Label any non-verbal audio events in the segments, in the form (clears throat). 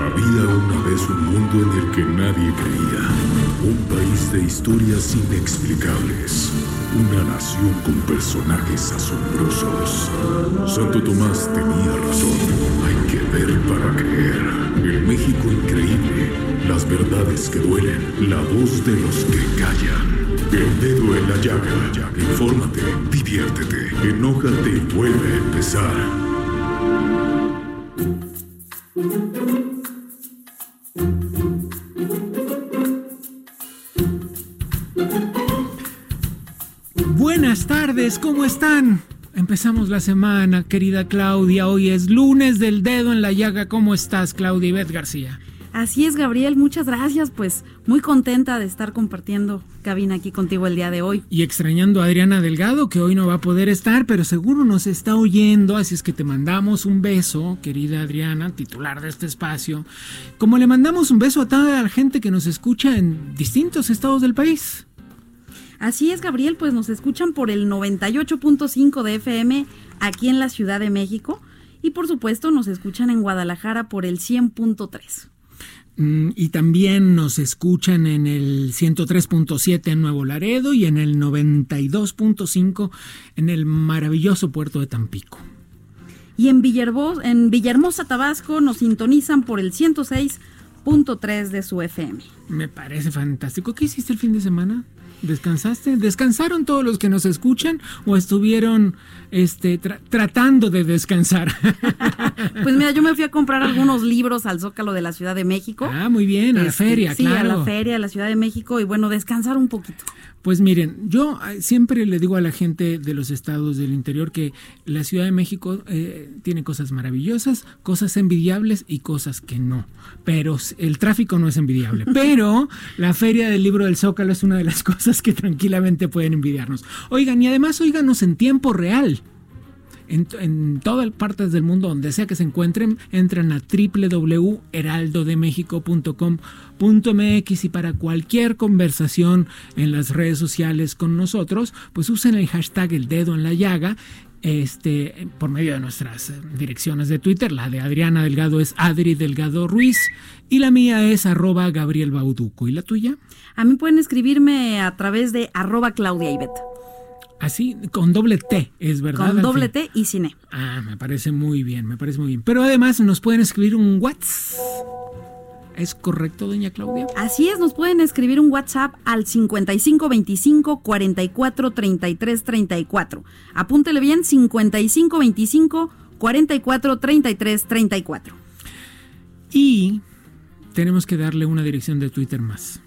Había una vez un mundo en el que nadie creía. Un país de historias inexplicables. Una nación con personajes asombrosos. Santo Tomás tenía razón. Hay que ver para creer. El México increíble. Las verdades que duelen. La voz de los que callan. El dedo en la llaga. Infórmate, diviértete, enójate y vuelve a empezar. Buenas tardes, ¿cómo están? Empezamos la semana, querida Claudia. Hoy es lunes del dedo en la llaga. ¿Cómo estás, Claudia Ivette García? Así es, Gabriel, muchas gracias. Pues muy contenta de estar compartiendo cabina aquí contigo el día de hoy. Y extrañando a Adriana Delgado, que hoy no va a poder estar, pero seguro nos está oyendo, así es que te mandamos un beso, querida Adriana, titular de este espacio, como le mandamos un beso a toda la gente que nos escucha en distintos estados del país. Así es, Gabriel, pues nos escuchan por el 98.5 de FM aquí en la Ciudad de México y por supuesto nos escuchan en Guadalajara por el 100.3. Mm, Y también nos escuchan en el 103.7 en Nuevo Laredo y en el 92.5 en el maravilloso puerto de Tampico. Y en, Villerbo- en Villahermosa, Tabasco, nos sintonizan por el 106.3 de su FM. Me parece fantástico. ¿Qué hiciste el fin de semana? ¿Descansaste? ¿Descansaron todos los que nos escuchan o estuvieron este, tra- tratando de descansar? (laughs) Pues mira, yo me fui a comprar algunos libros al Zócalo de la Ciudad de México. ah, muy bien, a la Este, feria, sí, claro. a la feria, a la Ciudad de México y bueno, descansar un poquito. Pues miren, yo eh, siempre le digo a la gente de los estados del interior que la Ciudad de México eh, tiene cosas maravillosas, cosas envidiables y cosas que no. Pero el tráfico no es envidiable. (laughs) Pero la Feria del Libro del Zócalo es una de las (laughs) cosas que tranquilamente pueden envidiarnos. Oigan, y además oíganos en tiempo real. En, todas partes del mundo, donde sea que se encuentren, entran a www.heraldodemexico.com.mx y para cualquier conversación en las redes sociales con nosotros, pues usen el hashtag el dedo en la llaga. Este, por medio de nuestras direcciones de Twitter, la de Adriana Delgado es Adri Delgado Ruiz y la mía es arroba Gabriel Bauduco. ¿Y la tuya? A mí pueden escribirme a través de arroba Claudia Ibet, Así, con doble T, es verdad. con doble fin? T y cine. Ah, me parece muy bien, me parece muy bien. Pero además nos pueden escribir un WhatsApp. ¿Es correcto, doña Claudia? Así es, nos pueden escribir un WhatsApp al 5525 44 33 34. Apúntele bien, 5525 44 33 34. Y tenemos que darle una dirección de Twitter más.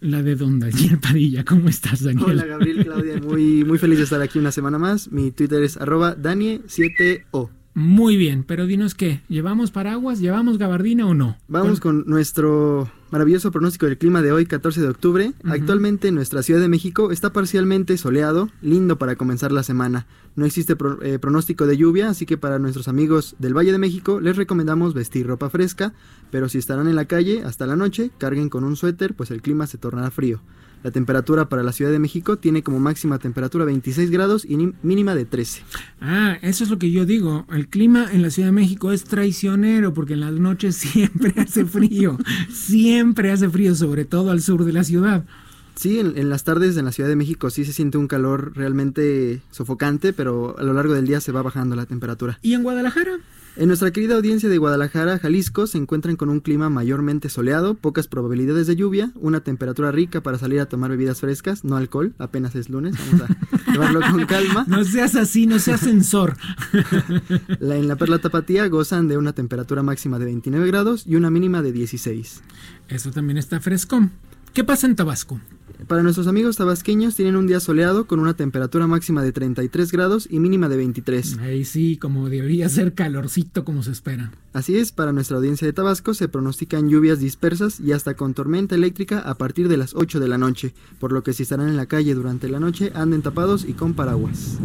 La de Don Daniel Padilla. ¿Cómo estás, Daniel? Hola Gabriel, Claudia, muy, muy feliz de estar aquí una semana más. Mi Twitter es arroba Danie7o. Muy bien, pero dinos qué, ¿llevamos paraguas, llevamos gabardina o no? Vamos con nuestro maravilloso pronóstico del clima de hoy, 14 de octubre. Actualmente en nuestra Ciudad de México está parcialmente soleado, lindo para comenzar la semana. No existe pro- eh, pronóstico de lluvia, así que para nuestros amigos del Valle de México les recomendamos vestir ropa fresca, pero si estarán en la calle hasta la noche, carguen con un suéter, pues el clima se tornará frío. La temperatura para la Ciudad de México tiene como máxima temperatura 26 grados y ni- mínima de 13. Ah, eso es lo que yo digo. El clima en la Ciudad de México es traicionero porque en las noches (laughs) siempre hace frío. Siempre hace frío, sobre todo al sur de la ciudad. Sí, en, en las tardes en la Ciudad de México sí se siente un calor realmente sofocante, pero a lo largo del día se va bajando la temperatura. ¿Y en Guadalajara? En nuestra querida audiencia de Guadalajara, Jalisco, se encuentran con un clima mayormente soleado, pocas probabilidades de lluvia, una temperatura rica para salir a tomar bebidas frescas, no alcohol, apenas es lunes, vamos a (laughs) llevarlo con calma. No seas así, no seas censor. (laughs) La, en la Perla Tapatía gozan de una temperatura máxima de 29 grados y una mínima de 16. Eso también está fresco. ¿Qué pasa en Tabasco? Para nuestros amigos tabasqueños tienen un día soleado con una temperatura máxima de 33 grados y mínima de 23. Ahí sí, como debería ser calorcito como se espera. Así es, para nuestra audiencia de Tabasco se pronostican lluvias dispersas y hasta con tormenta eléctrica a partir de las 8 de la noche, por lo que si estarán en la calle durante la noche anden tapados y con paraguas.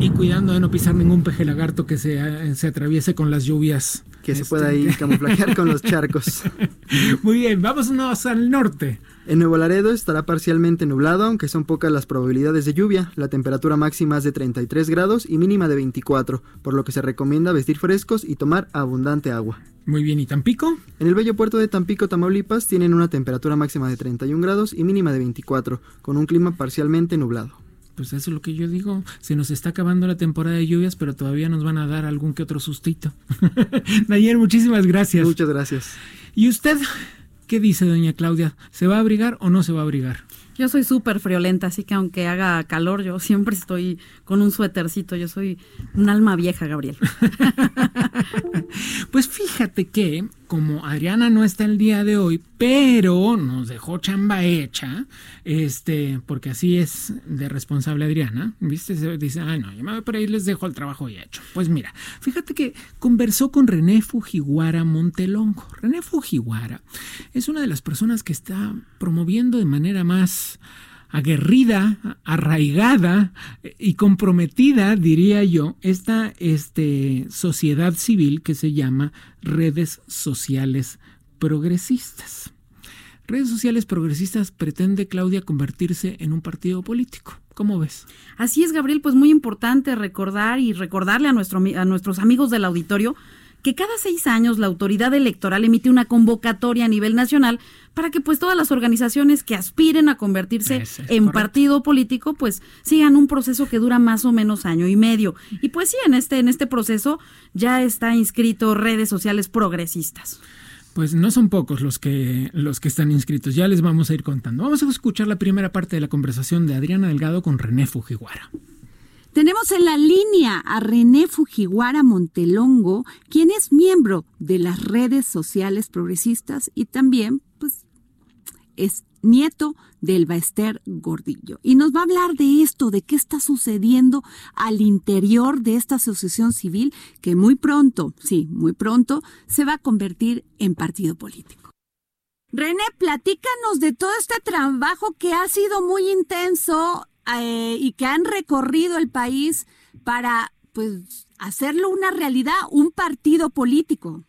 Y cuidando de no pisar ningún peje lagarto que se, se atraviese con las lluvias. Que se pueda ahí camuflajear con los charcos. (laughs) Muy bien, vámonos al norte. En Nuevo Laredo estará parcialmente nublado, aunque son pocas las probabilidades de lluvia. La temperatura máxima es de 33 grados y mínima de 24, por lo que se recomienda vestir frescos y tomar abundante agua. Muy bien, ¿y Tampico? En el bello puerto de Tampico, Tamaulipas, tienen una temperatura máxima de 31 grados y mínima de 24, con un clima parcialmente nublado. Pues eso es lo que yo digo. Se nos está acabando la temporada de lluvias, pero todavía nos van a dar algún que otro sustito. (laughs) Nayer, muchísimas gracias. Muchas gracias. ¿Y usted? ¿Qué dice doña Claudia? ¿Se va a abrigar o no se va a abrigar? Yo soy súper friolenta, así que aunque haga calor, yo siempre estoy con un suétercito. Yo soy un alma vieja, Gabriel. (laughs) pues fíjate que, como Adriana no está el día de hoy, pero nos dejó chamba hecha, este, porque así es de responsable Adriana, ¿viste? Se dice, ay, no, yo por ahí les dejo el trabajo ya hecho. Pues mira, fíjate que conversó con René Fujiwara Montelongo. René Fujiwara es una de las personas que está promoviendo de manera más aguerrida, arraigada y comprometida, diría yo, esta este, sociedad civil que se llama redes sociales progresistas. Redes sociales progresistas pretende Claudia convertirse en un partido político. ¿Cómo ves? Así es, Gabriel, pues muy importante recordar y recordarle a, nuestro, a nuestros amigos del auditorio que cada seis años la autoridad electoral emite una convocatoria a nivel nacional para que pues todas las organizaciones que aspiren a convertirse en partido político pues sigan un proceso que dura más o menos año y medio. Y pues sí, en este, en este proceso ya está inscrito redes sociales progresistas. Pues no son pocos los que, los que están inscritos, ya les vamos a ir contando. Vamos a escuchar la primera parte de la conversación de Adriana Delgado con René Fujiwara. Tenemos en la línea a René Fujiwara Montelongo, quien es miembro de las redes sociales progresistas y también, pues, es nieto del Baester Gordillo. Y nos va a hablar de esto, de qué está sucediendo al interior de esta asociación civil que muy pronto, sí, muy pronto, se va a convertir en partido político. René, platícanos de todo este trabajo que ha sido muy intenso eh, y que han recorrido el país para pues hacerlo una realidad, un partido político.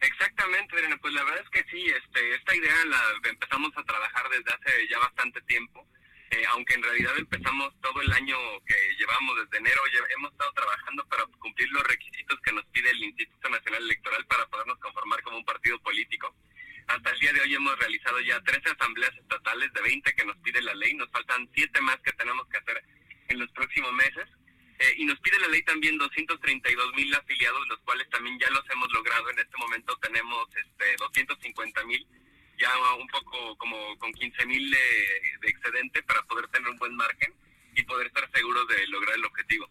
Exactamente, Pues la verdad es que sí, este, esta idea la empezamos a trabajar desde hace ya bastante tiempo, eh, aunque en realidad empezamos todo el año que llevamos desde enero, hemos estado trabajando para cumplir los requisitos que nos pide el Instituto Nacional Electoral para podernos conformar como un partido político. Hasta el día de hoy hemos realizado ya 13 asambleas estatales de 20 que nos pide la ley. Nos faltan 7 más que tenemos que hacer en los próximos meses. Eh, y nos pide la ley también 232 mil afiliados, los cuales también ya los hemos logrado. En este momento tenemos este, 250 mil, ya un poco como con 15 mil de, de excedente para poder tener un buen margen y poder estar seguros de lograr el objetivo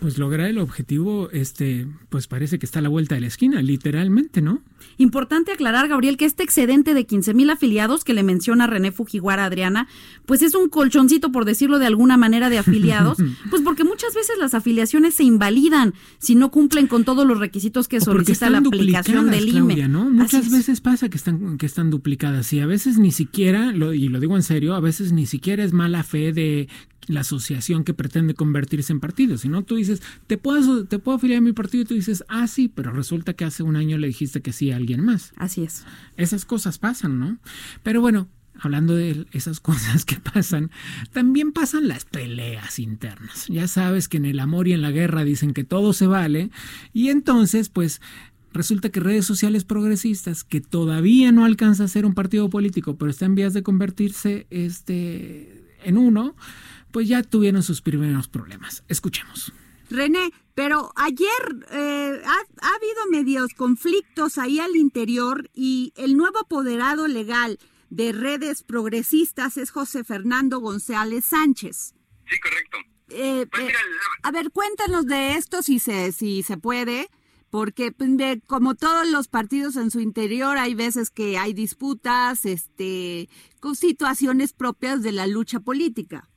pues lograr el objetivo, este, pues parece que está a la vuelta de la esquina, literalmente, ¿no? Importante aclarar, Gabriel, que este excedente de 15 mil afiliados que le menciona René Fujiwara Adriana, pues es un colchoncito, por decirlo de alguna manera, de afiliados, (laughs) pues porque muchas veces las afiliaciones se invalidan si no cumplen con todos los requisitos que solicita la aplicación del IME. ¿no? Muchas veces pasa que están, que están duplicadas y a veces ni siquiera, lo, y lo digo en serio, a veces ni siquiera es mala fe de la asociación que pretende convertirse en partido. Si no, tú dices, ¿te puedo, te puedo afiliar a mi partido y tú dices, ah, sí, pero resulta que hace un año le dijiste que sí a alguien más. Así es. Esas cosas pasan, ¿no? Pero bueno, hablando de esas (laughs) cosas que pasan, también pasan las peleas internas. Ya sabes que en el amor y en la guerra dicen que todo se vale y entonces pues resulta que redes sociales progresistas que todavía no alcanza a ser un partido político, pero está en vías de convertirse este en uno, pues ya tuvieron sus primeros problemas. Escuchemos. René, pero ayer eh, ha, ha, habido medios conflictos ahí al interior y el nuevo apoderado legal de redes progresistas es José Fernando González Sánchez. Sí, correcto. Eh, pues eh, a ver, cuéntanos de esto si se, si se puede, porque pues, como todos los partidos en su interior hay veces que hay disputas, este, con situaciones propias de la lucha política.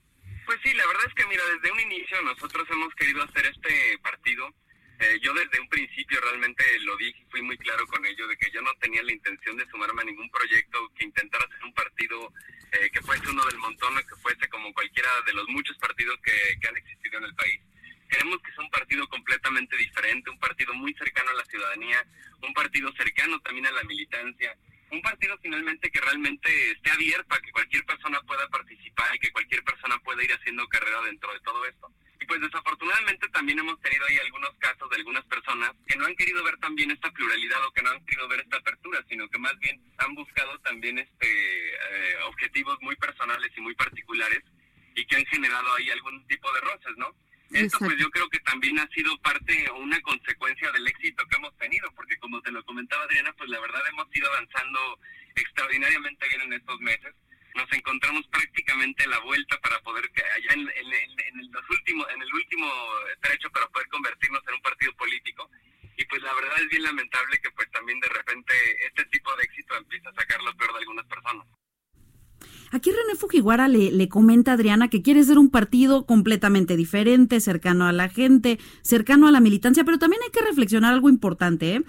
Pues sí, la verdad es que mira, desde un inicio nosotros hemos querido hacer este partido. Eh, yo desde un principio realmente lo dije fui muy claro con ello de que yo no tenía la intención de sumarme a ningún proyecto que intentara hacer un partido eh, que fuese uno del montón o que fuese como cualquiera de los muchos partidos que, que han existido en el país. Queremos que sea un partido completamente diferente, un partido muy cercano a la ciudadanía, un partido cercano también a la militancia, un partido finalmente que realmente esté abierto a que cualquier persona pueda participar y que cualquier persona pueda ir haciendo carrera dentro de todo esto. Y pues desafortunadamente también hemos tenido ahí algunos casos de algunas personas que no han querido ver también esta pluralidad o que no han querido ver esta apertura, sino que más bien han buscado también este eh, objetivos muy personales y muy particulares y que han generado ahí algún tipo de roces, ¿no? Esto pues yo creo que también ha sido parte o una consecuencia del éxito que hemos tenido, porque como te lo comentaba Adriana, pues la verdad hemos ido avanzando extraordinariamente bien en estos meses. Nos encontramos prácticamente la vuelta para poder, allá en, los últimos, en el último trecho para poder convertirnos en un partido político. Y pues la verdad es bien lamentable que pues también de repente este tipo de éxito empieza a sacar lo peor de algunas personas. Aquí René Fujiguara le, le, comenta a Adriana que quiere ser un partido completamente diferente, cercano a la gente, cercano a la militancia, pero también hay que reflexionar algo importante. ¿eh?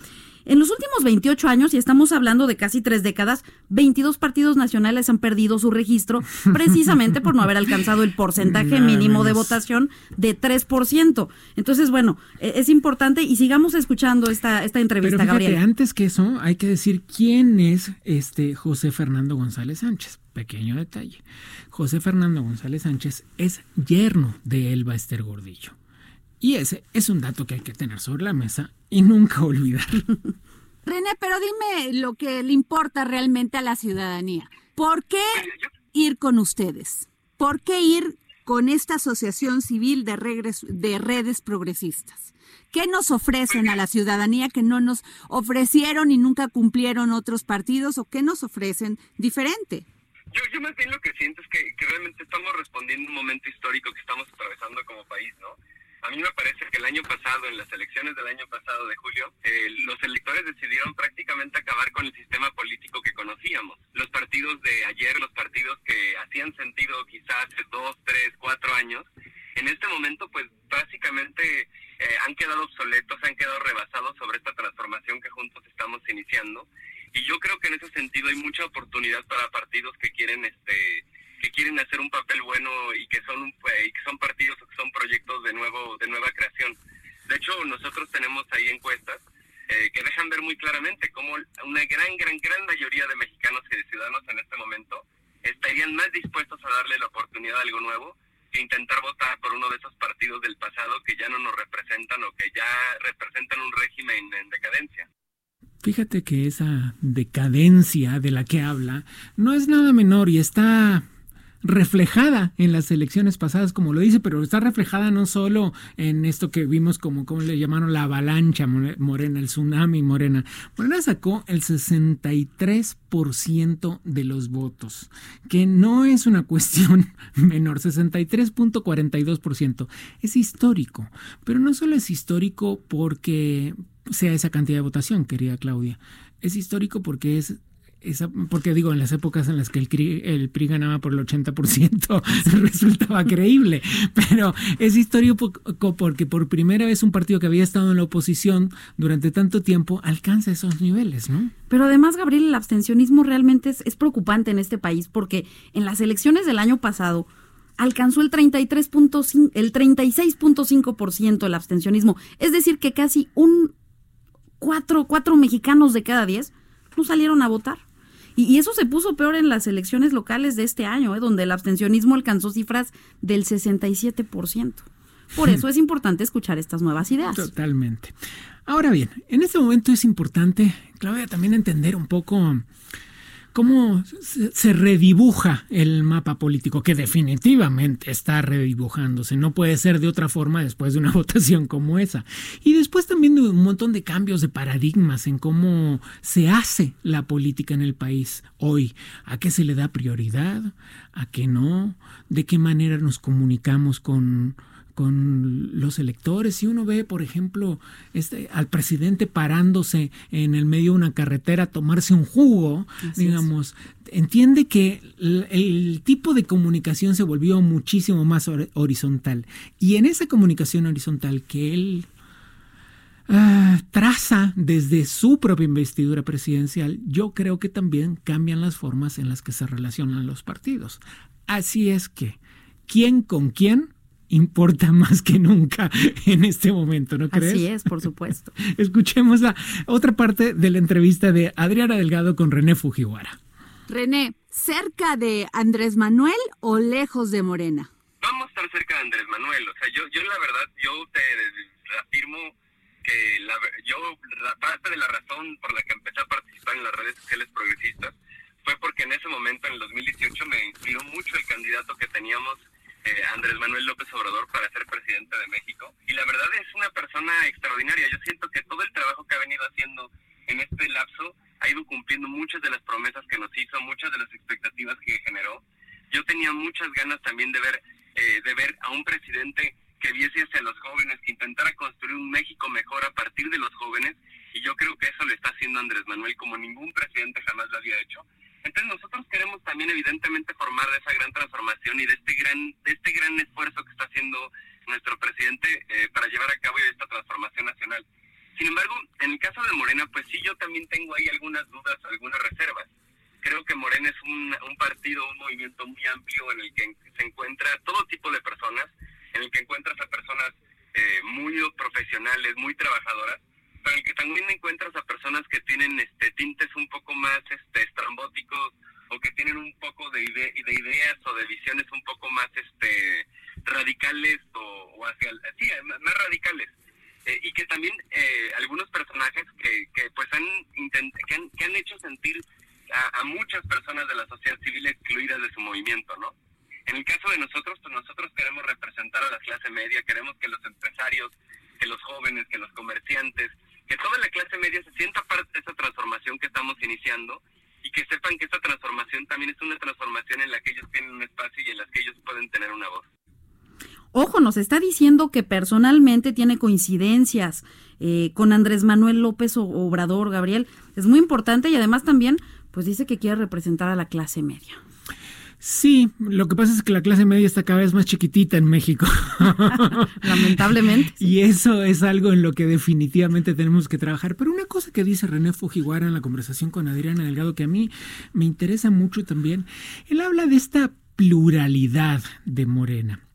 En los últimos 28 años, y estamos hablando de casi tres décadas, 22 partidos nacionales han perdido su registro (laughs) precisamente por no haber alcanzado el porcentaje mínimo de votación de 3%. Entonces, bueno, e, es importante y sigamos escuchando esta, esta entrevista, Pero Gabriel. Antes que eso, hay que decir quién es este José Fernando González Sánchez. Pequeño detalle. José Fernando González Sánchez es yerno de Elba Ester Gordillo. Y ese es un dato que hay que tener sobre la mesa y nunca olvidar. René, pero dime lo que le importa realmente a la ciudadanía. ¿Por qué ir con ustedes? ¿Por qué ir con esta asociación civil de, de redes progresistas? ¿Qué nos ofrecen a la ciudadanía que no nos ofrecieron y nunca cumplieron otros partidos o qué nos ofrecen diferente? Yo, yo más bien lo que siento es que, que realmente estamos respondiendo a un momento histórico que estamos atravesando como país, ¿no? A mí me parece que el año pasado, en las elecciones del año pasado de julio, eh, los electores decidieron prácticamente acabar con el sistema político que conocíamos. Los partidos de ayer, los partidos que hacían sentido quizás hace dos, tres, cuatro años, en este momento pues básicamente eh, han quedado obsoletos, han quedado rebasados sobre esta transformación que juntos estamos iniciando. Y yo creo que en ese sentido hay mucha oportunidad para partidos que quieren este que quieren hacer un papel bueno y que son eh, y que son partidos de nueva creación. De hecho, nosotros tenemos ahí encuestas eh, que dejan ver muy claramente cómo una gran, gran, gran mayoría de mexicanos y de ciudadanos en este momento estarían más dispuestos a darle la oportunidad a algo nuevo que intentar votar por uno de esos partidos del pasado que ya no nos representan o que ya representan un régimen en decadencia. Fíjate que esa decadencia de la que habla no es nada menor y está reflejada en las elecciones pasadas, como lo dice, pero está reflejada no solo en esto que vimos como, como le llamaron la avalancha morena, el tsunami morena. Morena sacó el 63% de los votos, que no es una cuestión (laughs) menor, 63.42%. Es histórico, pero no solo es histórico porque sea esa cantidad de votación, querida Claudia. Es histórico porque es porque digo, en las épocas en las que el, PRI ganaba por el 80% (laughs) resultaba creíble, pero es histórico porque por primera vez un partido que había estado en la oposición durante tanto tiempo alcanza esos niveles, ¿no? Pero además, Gabriel, el abstencionismo realmente es, es preocupante en este país porque en las elecciones del año pasado alcanzó el 33.5 el 36.5% el abstencionismo, es decir, que casi un cuatro, cuatro mexicanos de cada diez no salieron a votar. Y, eso se puso peor en las elecciones locales de este año, ¿eh? donde el abstencionismo alcanzó cifras del 67%. Por eso es importante escuchar estas nuevas ideas. Totalmente. Ahora bien, en este momento es importante, Claudia, también entender un poco cómo se redibuja el mapa político, que definitivamente está redibujándose. No puede ser de otra forma después de una (laughs) votación como esa. Y después también de un montón de cambios de paradigmas en cómo se hace la política en el país hoy. ¿A qué se le da prioridad? ¿A qué no? ¿De qué manera nos comunicamos con con los electores. Si uno ve, por ejemplo, este, al presidente parándose en el medio de una carretera a tomarse un jugo, digamos, entiende que el, tipo de comunicación se volvió muchísimo más horizontal. Y en esa comunicación horizontal que él ah, traza desde su propia investidura presidencial, yo creo que también cambian las formas en las que se relacionan los partidos. Así es que, ¿quién con quién? Importa más que nunca (laughs) en este momento, ¿no crees? Así es, por supuesto. (laughs) Escuchemos la otra parte de la entrevista de Adriana Delgado con René Fujiwara. René, ¿cerca de Andrés Manuel o lejos de Morena? Vamos a estar cerca de Andrés Manuel. O sea, yo, yo la verdad, yo te afirmo que la, yo, parte de la razón por la que empecé a participar en las redes sociales progresistas fue porque en ese momento, en el 2018, me inspiró mucho el candidato que teníamos, eh, Andrés Manuel López Obrador, para ser presidente de México. Y la verdad es una persona extraordinaria. Yo siento que todo el trabajo que ha venido haciendo en este lapso ha ido cumpliendo muchas de las promesas que nos hizo, muchas de las expectativas que generó. Yo tenía muchas ganas también de ver, eh, de ver a un presidente que viese hacia los jóvenes, que intentara construir un México mejor a partir de los jóvenes, y yo creo que eso lo está haciendo Andrés Manuel como ningún presidente jamás lo había hecho. Entonces nosotros queremos también evidentemente formar de esa gran transformación y de este gran, de este gran esfuerzo que está haciendo nuestro presidente eh, para llevar a cabo esta transformación nacional. Sin embargo, en el caso de Morena, pues sí, yo también tengo ahí algunas dudas, algunas reservas. Creo que Morena es un, partido, un movimiento muy amplio en el que se encuentra todo tipo de personas, en el que encuentras a personas eh, muy profesionales, muy trabajadoras, pero que también encuentras a personas que tienen este tintes un poco más este, estrambóticos o que tienen un poco de, de ideas o de visiones un poco más este radicales o, hacia sí, más radicales eh, y que también eh, algunos personajes que, que pues han, que han, que han hecho sentir a, muchas personas de la sociedad civil excluidas de su movimiento, ¿no? En el caso de nosotros, pues nosotros queremos representar a la clase media, queremos que los empresarios, que los jóvenes, que los comerciantes, que toda la clase media se sienta parte de esa transformación que estamos iniciando y que sepan que esta transformación también es una transformación en la que ellos tienen un espacio y en la que ellos pueden tener una voz. Ojo, nos está diciendo que personalmente tiene coincidencias eh, con Andrés Manuel López Obrador, Gabriel. Es muy importante y además también, pues dice que quiere representar a la clase media. Sí, lo que pasa es que la clase media está cada vez más chiquitita en México. (laughs) Lamentablemente. Y eso es algo en lo que definitivamente tenemos que trabajar. Pero una cosa que dice René Fujiwara en la conversación con Adriana Delgado, que a mí me interesa mucho también, él habla de esta pluralidad de Morena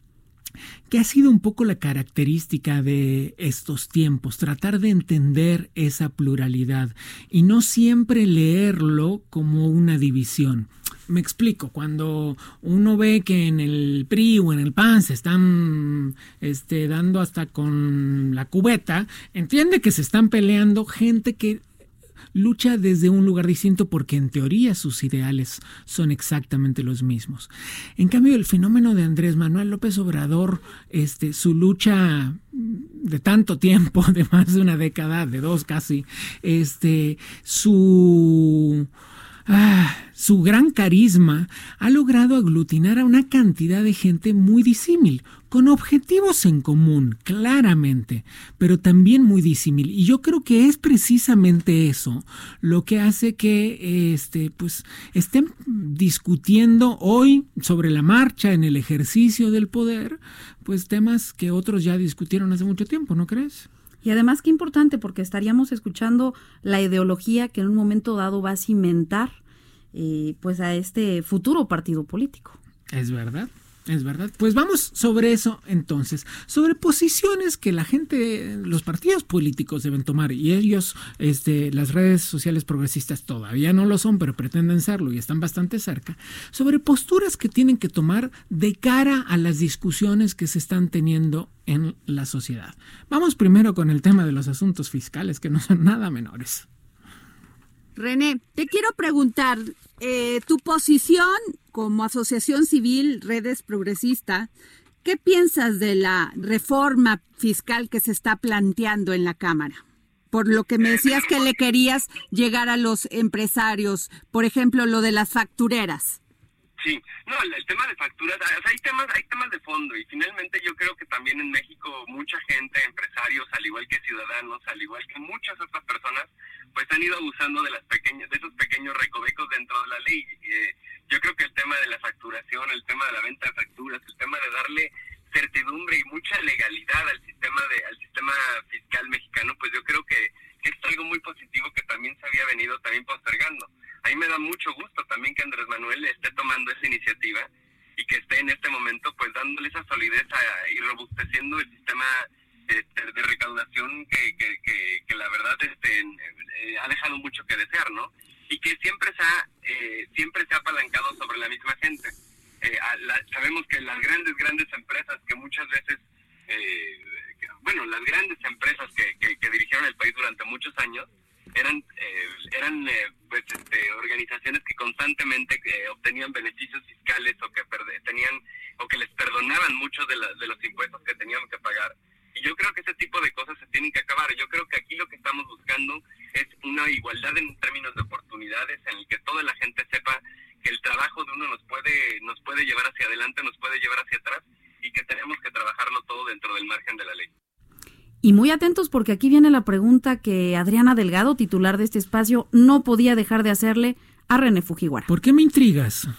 que ha sido un poco la característica de estos tiempos, tratar de entender esa pluralidad y no siempre leerlo como una división. Me explico, cuando uno ve que en el PRI o en el PAN se están este, dando hasta con la cubeta, entiende que se están peleando gente que lucha desde un lugar distinto porque en teoría sus ideales son exactamente los mismos. En cambio, el fenómeno de Andrés Manuel López Obrador, este, su lucha de tanto tiempo, (laughs) de más de una década, de dos casi, este, su Ah, su gran carisma ha logrado aglutinar a una cantidad de gente muy disímil, con objetivos en común, claramente, pero también muy disímil. Y yo creo que es precisamente eso lo que hace que este, pues, estén discutiendo hoy sobre la marcha en el ejercicio del poder, pues temas que otros ya discutieron hace mucho tiempo, ¿no crees? Y además qué importante porque estaríamos escuchando la ideología que en un momento dado va a cimentar eh, pues a este futuro partido político. Es verdad. Es verdad. Pues vamos sobre eso entonces, sobre posiciones que la gente, los partidos políticos deben tomar y ellos, este, las redes sociales progresistas todavía no lo son, pero pretenden serlo y están bastante cerca, sobre posturas que tienen que tomar de cara a las discusiones que se están teniendo en la sociedad. Vamos primero con el tema de los asuntos fiscales que no son nada menores. René, te quiero preguntar, eh, tu posición como asociación civil Redes Progresistas, ¿qué piensas de la reforma fiscal que se está planteando en la Cámara? Por lo que me decías que le querías llegar a los empresarios, por ejemplo, lo de las factureras. Sí, no, el, tema de facturas, hay temas, hay temas de fondo y finalmente yo creo que también en México mucha gente, empresarios, al igual que ciudadanos, al igual que muchas otras personas, pues han ido abusando de las pequeñas, de esos pequeños recovecos dentro de la ley. Eh, yo creo que el tema de la facturación, el tema de la venta de facturas, el tema de darle certidumbre y mucha legalidad al sistema de, sistema fiscal mexicano, pues yo creo que es algo muy positivo que también se había venido también postergando a mí me da mucho gusto también que Andrés Manuel esté tomando esa iniciativa y que esté en este momento pues dándole esa solidez y robusteciendo el sistema este, de recaudación que, que, la verdad este, eh, ha dejado mucho que desear, ¿no? Y que siempre se ha, eh, siempre se ha apalancado sobre la misma gente. Eh, sabemos que las grandes, grandes empresas que muchas veces, bueno, las grandes empresas que, que dirigieron el país durante muchos años, eran eh, eran eh, pues este, organizaciones que constantemente eh, obtenían beneficios fiscales o que tenían o que les perdonaban muchos de, de los impuestos que tenían que pagar y yo creo que ese tipo de cosas se tienen que acabar yo creo que aquí lo que estamos buscando es una igualdad en términos de oportunidades en el que toda la gente sepa que el trabajo de uno nos puede nos puede llevar hacia adelante nos puede llevar hacia atrás y que tenemos que trabajarlo todo dentro del margen de la ley y muy atentos porque aquí viene la pregunta que Adriana Delgado, titular de este espacio, no podía dejar de hacerle a René Fujiwara. ¿Por qué me intrigas?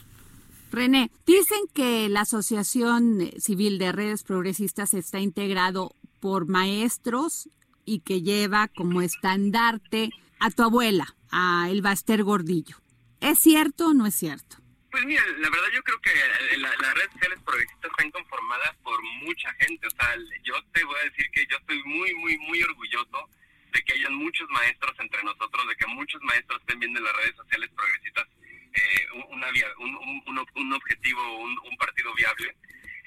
René, dicen que la Asociación Civil de Redes Progresistas está integrado por maestros y que lleva como estandarte a tu abuela, a El Baster Gordillo. ¿Es cierto o no es cierto? Pues mira, la verdad yo creo que eh, las redes sociales progresistas están conformadas por mucha gente. O sea, yo te voy a decir que yo estoy muy, muy, muy orgulloso de que hayan muchos maestros entre nosotros, de que muchos maestros estén viendo en las redes sociales progresistas eh, una un, un, un, objetivo, un, un partido viable.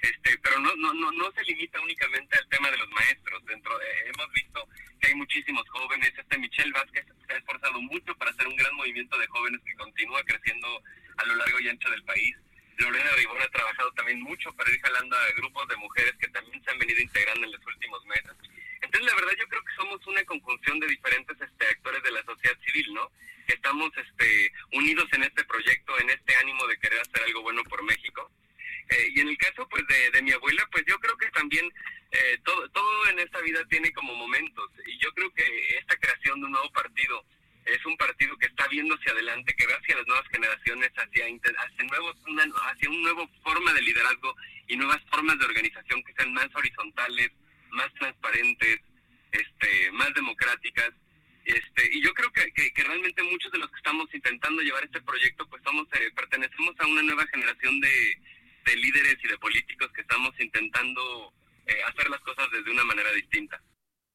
Este, pero no, no, no, no se limita únicamente al tema de los maestros. Dentro de, hemos visto que hay muchísimos jóvenes. Este Michelle Vázquez se ha esforzado mucho para hacer un gran movimiento de jóvenes que continúa creciendo a lo largo y ancho del país. Lorena Ribón ha trabajado también mucho para ir jalando a grupos de mujeres que también se han venido integrando en los últimos meses. Entonces, la verdad, yo creo que somos una conjunción de diferentes este, actores de la sociedad civil, ¿no? Que estamos este, unidos en este proyecto, en este ánimo de querer hacer algo bueno por México. Eh, y en el caso, pues, de, de, mi abuela, pues yo creo que también eh, todo, todo en esta vida tiene como momentos. Y yo creo que esta creación de un nuevo partido es un partido que está viendo hacia adelante, que ve hacia las nuevas generaciones, hacia, hacia, nuevos, una, hacia un nuevo forma de liderazgo y nuevas formas de organización que sean más horizontales, más transparentes, este, más democráticas. Este, y yo creo que, que, realmente muchos de los que estamos intentando llevar este proyecto, pues somos, eh, pertenecemos a una nueva generación de, de, líderes y de políticos que estamos intentando eh, hacer las cosas desde una manera distinta.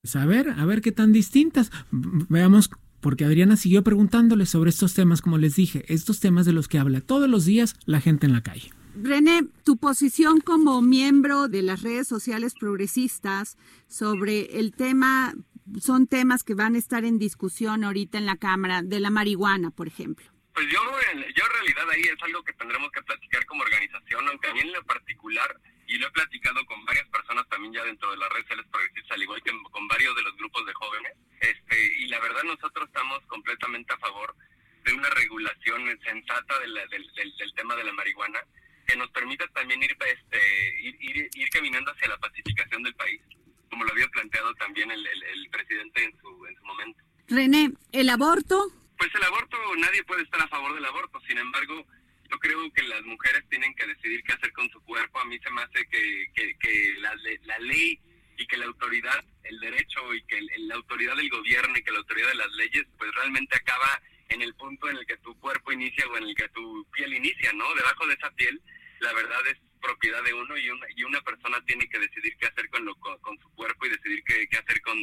Pues a ver, a ver qué tan distintas. Veamos porque Adriana siguió preguntándole sobre estos temas, como les dije, estos temas de los que habla todos los días la gente en la calle. René, tu posición como miembro de las redes sociales progresistas sobre el tema, son temas que van a estar en discusión ahorita en la Cámara, de la marihuana, por ejemplo. Pues yo, yo en realidad ahí es algo que tendremos que platicar como organización, aunque a mí en lo particular, y lo he platicado con varias personas también ya dentro de las redes sociales progresistas, al igual que con varios de los grupos de jóvenes, este, y la verdad nosotros estamos completamente a favor de una regulación sensata del, del, tema de la marihuana que nos permita también ir, este, ir, ir, caminando hacia la pacificación del país, como lo había planteado también el, el, presidente en su, en su momento. René, ¿el aborto? Pues el aborto, nadie puede estar a favor del aborto, sin embargo, yo creo que las mujeres tienen que decidir qué hacer con su cuerpo. A mí se me hace que, que, que la, la ley y que la autoridad, el derecho y que la autoridad del gobierno y que la autoridad de las leyes, pues realmente acaba en el punto en el que tu cuerpo inicia o en el que tu piel inicia, ¿no? Debajo de esa piel, la verdad es propiedad de uno y una, y una persona tiene que decidir qué hacer con, lo, con, su cuerpo y decidir qué, qué, hacer con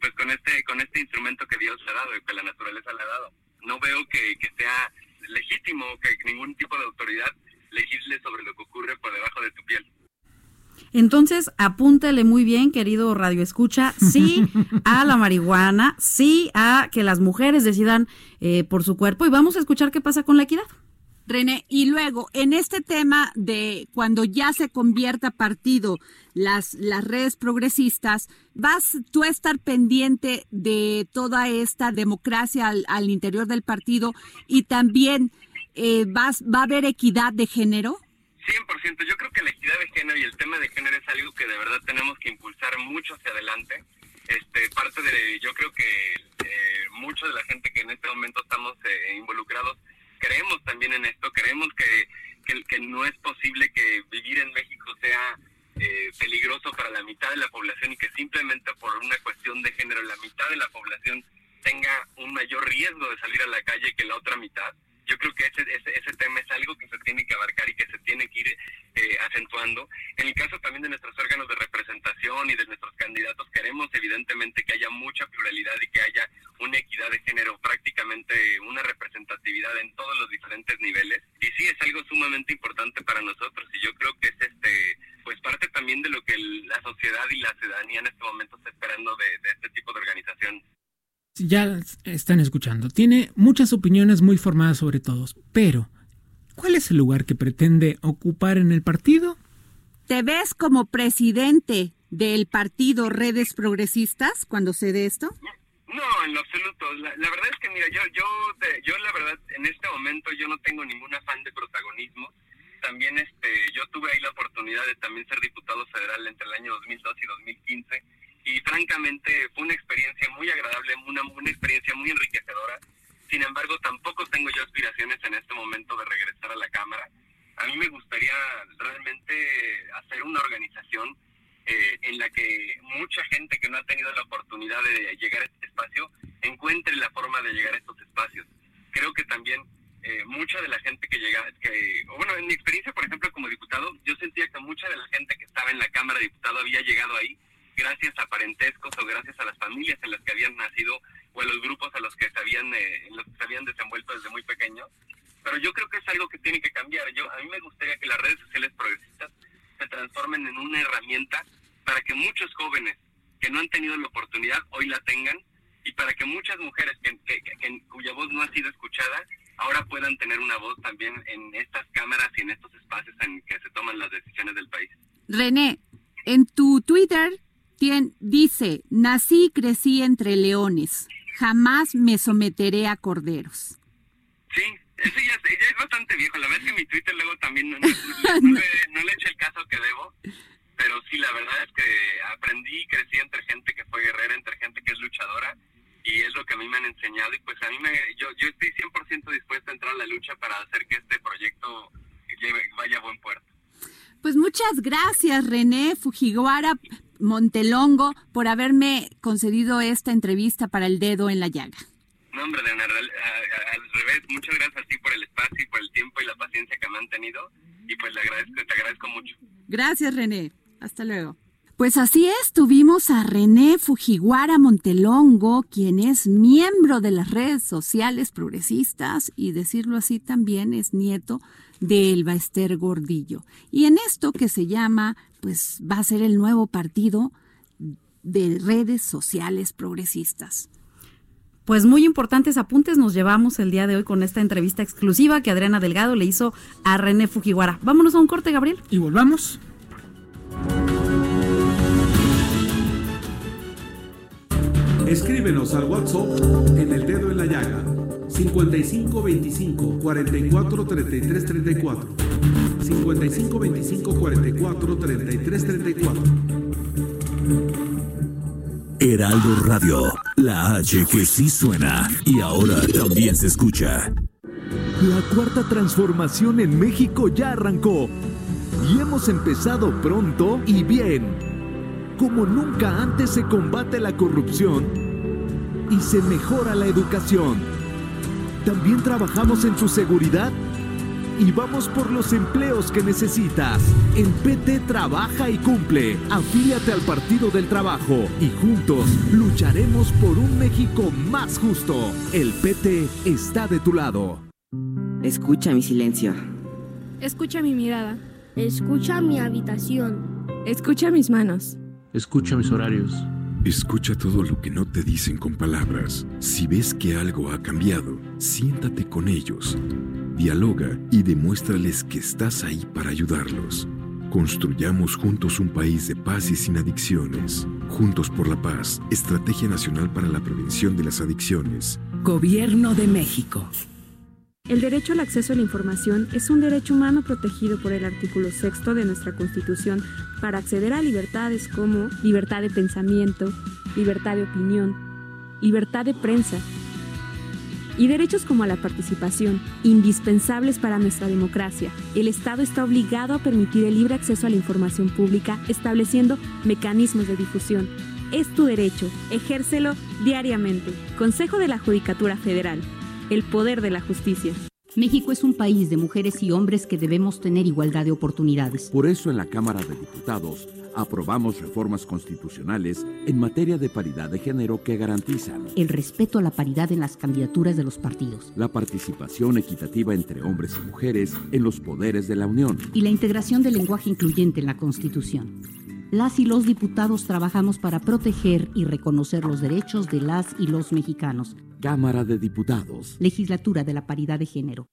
pues con este con este instrumento que Dios ha dado y que la naturaleza le ha dado. No veo que, que sea legítimo que ningún tipo de autoridad legisle sobre lo que ocurre por debajo de tu piel. Entonces, apúntale muy bien, querido Radio Escucha, sí (laughs) a la marihuana, sí a que las mujeres decidan eh, por su cuerpo y vamos a escuchar qué pasa con la equidad. René, y luego, en este tema de cuando ya se convierta partido las, las redes progresistas, ¿vas tú a estar pendiente de toda esta democracia al, al interior del partido y también eh, va, va a haber equidad de género? 100%. Yo creo que la equidad de género y el tema de género es algo que de verdad tenemos que impulsar mucho hacia adelante. Este, parte de, yo creo que eh, mucho de la gente que en este momento estamos eh, involucrados creemos también en esto, creemos que, que, no es posible que vivir en México sea eh, peligroso para la mitad de la población y que simplemente por una cuestión de género la mitad de la población tenga un mayor riesgo de salir a la calle que la otra mitad yo creo que ese, ese, tema es algo que se tiene que abarcar y que se tiene que ir eh, acentuando. En el caso también de nuestros órganos de representación y de nuestros candidatos, queremos evidentemente que haya mucha pluralidad y que haya una equidad de género, prácticamente una representatividad en todos los diferentes niveles. Y sí, es algo sumamente importante para nosotros y yo creo que es este pues parte también de lo que la sociedad y la ciudadanía en este momento está esperando de este tipo de organización ya están escuchando, tiene muchas opiniones muy formadas sobre todos, pero ¿cuál es el lugar que pretende ocupar en el partido? ¿Te ves como presidente del partido Redes Progresistas cuando se dé esto? No, en lo absoluto. La, verdad es que, mira, yo, yo, yo la verdad, en este momento yo no tengo ningún afán de protagonismo. También este, yo tuve ahí la oportunidad de también ser diputado federal entre el año 2002 y 2015 y francamente fue una experiencia muy agradable, una, una experiencia muy enriquecedora. Sin embargo, tampoco tengo yo aspiraciones en este momento de regresar a la Cámara. A mí me gustaría realmente hacer una organización eh, en la que mucha gente que no ha tenido la oportunidad de llegar a este espacio encuentre la forma de llegar a estos espacios. Creo que también eh, mucha de la gente que llega, que, bueno, en mi experiencia, por ejemplo, como diputado, yo sentía que mucha de la gente que estaba en la Cámara de Diputados había llegado ahí gracias a parentescos o gracias a las familias en las que habían nacido o a los grupos a los que se habían, eh, se habían desenvuelto desde muy pequeños. Pero yo creo que es algo que tiene que cambiar. Yo A mí me gustaría que las redes sociales progresistas se transformen en una herramienta para que muchos jóvenes que no han tenido la oportunidad hoy la tengan y para que muchas mujeres que, cuya voz no ha sido escuchada ahora puedan tener una voz también en estas cámaras y en estos espacios en que se toman las decisiones del país. René, en tu Twitter dice, nací y crecí entre leones, jamás me someteré a corderos. Sí, eso ya, es bastante viejo. La verdad es que mi Twitter luego también (laughs) no, le, eché el caso que debo, pero sí, la verdad es que aprendí y crecí entre gente que fue guerrera, entre gente que es luchadora, y es lo que a mí me han enseñado, y pues a mí me, yo, yo estoy 100% dispuesto a entrar a la lucha para hacer que este proyecto vaya a buen puerto. Pues muchas gracias, René Fujiwara Montelongo, por haberme concedido esta entrevista para el dedo en la llaga. No, hombre, al, revés, muchas gracias a ti por el espacio y por el tiempo y la paciencia que me han tenido. Y pues le agradezco, te agradezco mucho. Gracias, René. Hasta luego. Pues así es, tuvimos a René Fujiwara Montelongo, quien es miembro de las redes sociales progresistas y decirlo así también es nieto de Elba Ester Gordillo. Y en esto que se llama, pues va a ser el nuevo partido de redes sociales progresistas. Pues muy importantes apuntes nos llevamos el día de hoy con esta entrevista exclusiva que Adriana Delgado le hizo a René Fujiwara. Vámonos a un corte, Gabriel. Y volvamos. Escríbenos al WhatsApp en el dedo en la llaga 55 25 44 33 34 55 25 44 33 34 Heraldo Radio, la H que sí suena y ahora también se escucha. La cuarta transformación en México ya arrancó y hemos empezado pronto y bien como nunca antes se combate la corrupción y se mejora la educación. También trabajamos en su seguridad y vamos por los empleos que necesitas. El PT trabaja y cumple. Afíliate al Partido del Trabajo y juntos lucharemos por un México más justo. El PT está de tu lado. Escucha mi silencio. Escucha mi mirada. Escucha mi habitación. Escucha mis manos. Escucha mis horarios. Escucha todo lo que no te dicen con palabras. Si ves que algo ha cambiado, siéntate con ellos. Dialoga y demuéstrales que estás ahí para ayudarlos. Construyamos juntos un país de paz y sin adicciones. Juntos por la paz, Estrategia Nacional para la Prevención de las Adicciones. Gobierno de México. El derecho al acceso a la información es un derecho humano protegido por el artículo 6 de nuestra Constitución para acceder a libertades como libertad de pensamiento, libertad de opinión, libertad de prensa y derechos como la participación, indispensables para nuestra democracia. El Estado está obligado a permitir el libre acceso a la información pública, estableciendo mecanismos de difusión. Es tu derecho, ejércelo diariamente. Consejo de la Judicatura Federal el poder de la justicia. México es un país de mujeres y hombres que debemos tener igualdad de oportunidades. Por eso en la Cámara de Diputados aprobamos reformas constitucionales en materia de paridad de género que garantizan el respeto a la paridad en las candidaturas de los partidos, la participación equitativa entre hombres y mujeres en los poderes de la Unión y la integración del lenguaje incluyente en la Constitución. Las y los diputados trabajamos para proteger y reconocer los derechos de las y los mexicanos Cámara de Diputados. Legislatura de la Paridad de Género.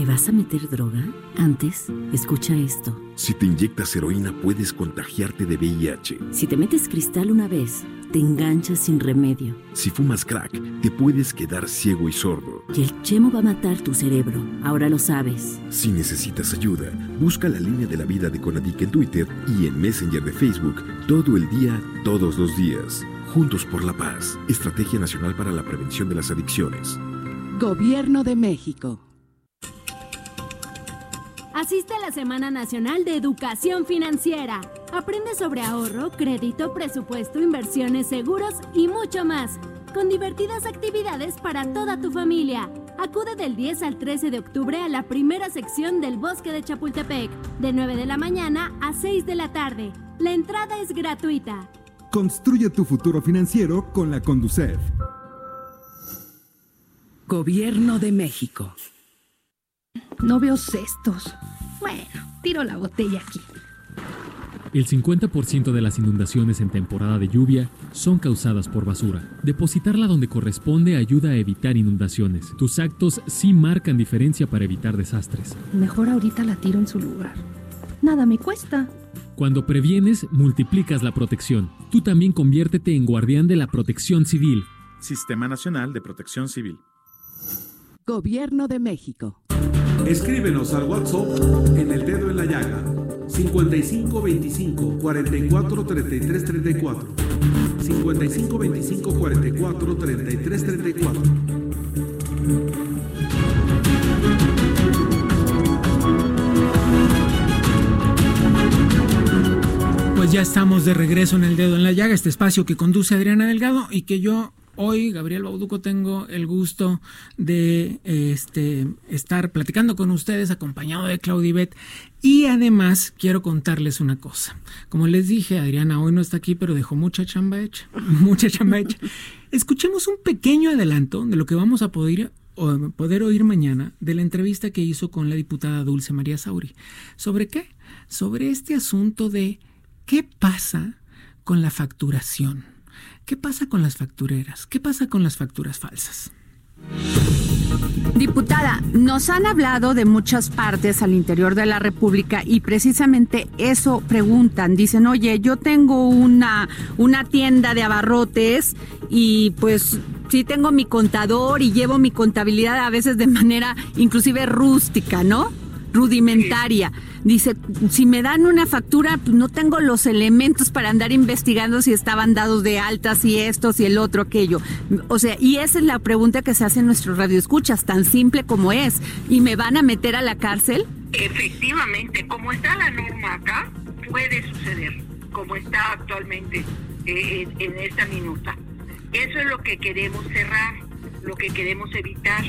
¿Te vas a meter droga? Antes, escucha esto. Si te inyectas heroína puedes contagiarte de VIH. Si te metes cristal una vez, te enganchas sin remedio. Si fumas crack, te puedes quedar ciego y sordo. Y el chemo va a matar tu cerebro, ahora lo sabes. Si necesitas ayuda, busca la línea de la vida de Conadic en Twitter y en Messenger de Facebook todo el día, todos los días. Juntos por la Paz, Estrategia Nacional para la Prevención de las Adicciones. Gobierno de México. Asiste a la Semana Nacional de Educación Financiera. Aprende sobre ahorro, crédito, presupuesto, inversiones, seguros y mucho más. Con divertidas actividades para toda tu familia. Acude del 10 al 13 de octubre a la primera sección del Bosque de Chapultepec, de 9 de la mañana a 6 de la tarde. La entrada es gratuita. Construye tu futuro financiero con la Conducef. Gobierno de México. No veo cestos. Bueno, tiro la botella aquí. El 50% de las inundaciones en temporada de lluvia son causadas por basura. Depositarla donde corresponde ayuda a evitar inundaciones. Tus actos sí marcan diferencia para evitar desastres. Mejor ahorita la tiro en su lugar. Nada me cuesta. Cuando previenes, multiplicas la protección. Tú también conviértete en guardián de la protección civil. Sistema Nacional de Protección Civil. Gobierno de México. Escríbenos al WhatsApp en el dedo en la llaga 5525 44 33 34 5525 44 33 34 Pues ya estamos de regreso en el dedo en la llaga, este espacio que conduce Adriana Delgado y que yo hoy, Gabriel Bauduco, tengo el gusto de este, estar platicando con ustedes acompañado de Claudibet. Y además quiero contarles una cosa. Como les dije, Adriana hoy no está aquí, pero dejó mucha chamba hecha. (laughs) mucha chamba hecha. Escuchemos un pequeño adelanto de lo que vamos a poder, poder oír mañana de la entrevista que hizo con la diputada Dulce María Sauri. ¿Sobre qué? Sobre este asunto de ¿Qué pasa con la facturación? ¿Qué pasa con las factureras? ¿Qué pasa con las facturas falsas? Diputada, nos han hablado de muchas partes al interior de la República y precisamente eso preguntan. Dicen, oye, yo tengo una, una tienda de abarrotes y pues sí tengo mi contador y llevo mi contabilidad a veces de manera inclusive rústica, ¿no? rudimentaria. Dice, si me dan una factura, pues no tengo los elementos para andar investigando si estaban dados de alta, si esto, si el otro, aquello. O sea, y esa es la pregunta que se hace en nuestro radio escuchas, tan simple como es. ¿Y me van a meter a la cárcel? Efectivamente, como está la norma acá, puede suceder, como está actualmente eh, en esta minuta. Eso es lo que queremos cerrar, lo que queremos evitar.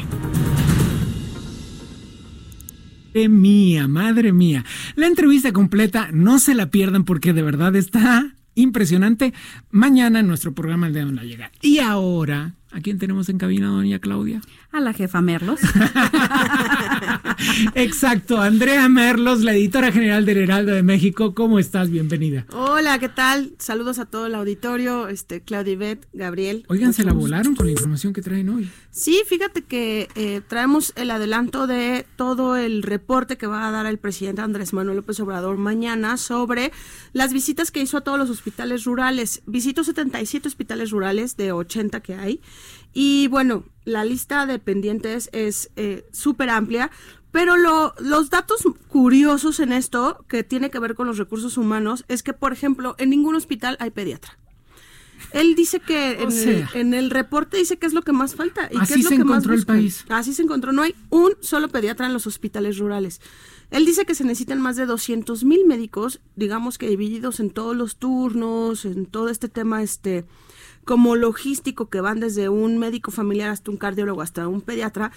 Mía, madre mía. La entrevista completa no se la pierdan porque de verdad está impresionante. Mañana en nuestro programa El Dedo en la. Y ahora, ¿a quién tenemos en cabina, doña Claudia? A la jefa Merlos. (laughs) Exacto, Andrea Merlos, la editora general del Heraldo de México. ¿Cómo estás? Bienvenida. Hola, ¿qué tal? Saludos a todo el auditorio, este, Claudia Ivette, Gabriel. Oigan, se la volaron con la información que traen hoy. Sí, fíjate que eh, traemos el adelanto de todo el reporte que va a dar el presidente Andrés Manuel López Obrador mañana sobre las visitas que hizo a todos los hospitales rurales. Visitó 77 hospitales rurales de 80 que hay Y bueno, la lista de pendientes es eh, súper amplia, pero lo, los datos curiosos en esto, que tiene que ver con los recursos humanos, es que, por ejemplo, en ningún hospital hay pediatra. Él dice que en, el, en, el, reporte dice que es lo que más falta. ¿Y así qué es lo se que encontró más el país. Así se encontró. No hay un solo pediatra en los hospitales rurales. Él dice que se necesitan más de 200 mil médicos, digamos que divididos en todos los turnos, en todo este tema este como logístico que van desde un médico familiar hasta un cardiólogo hasta un pediatra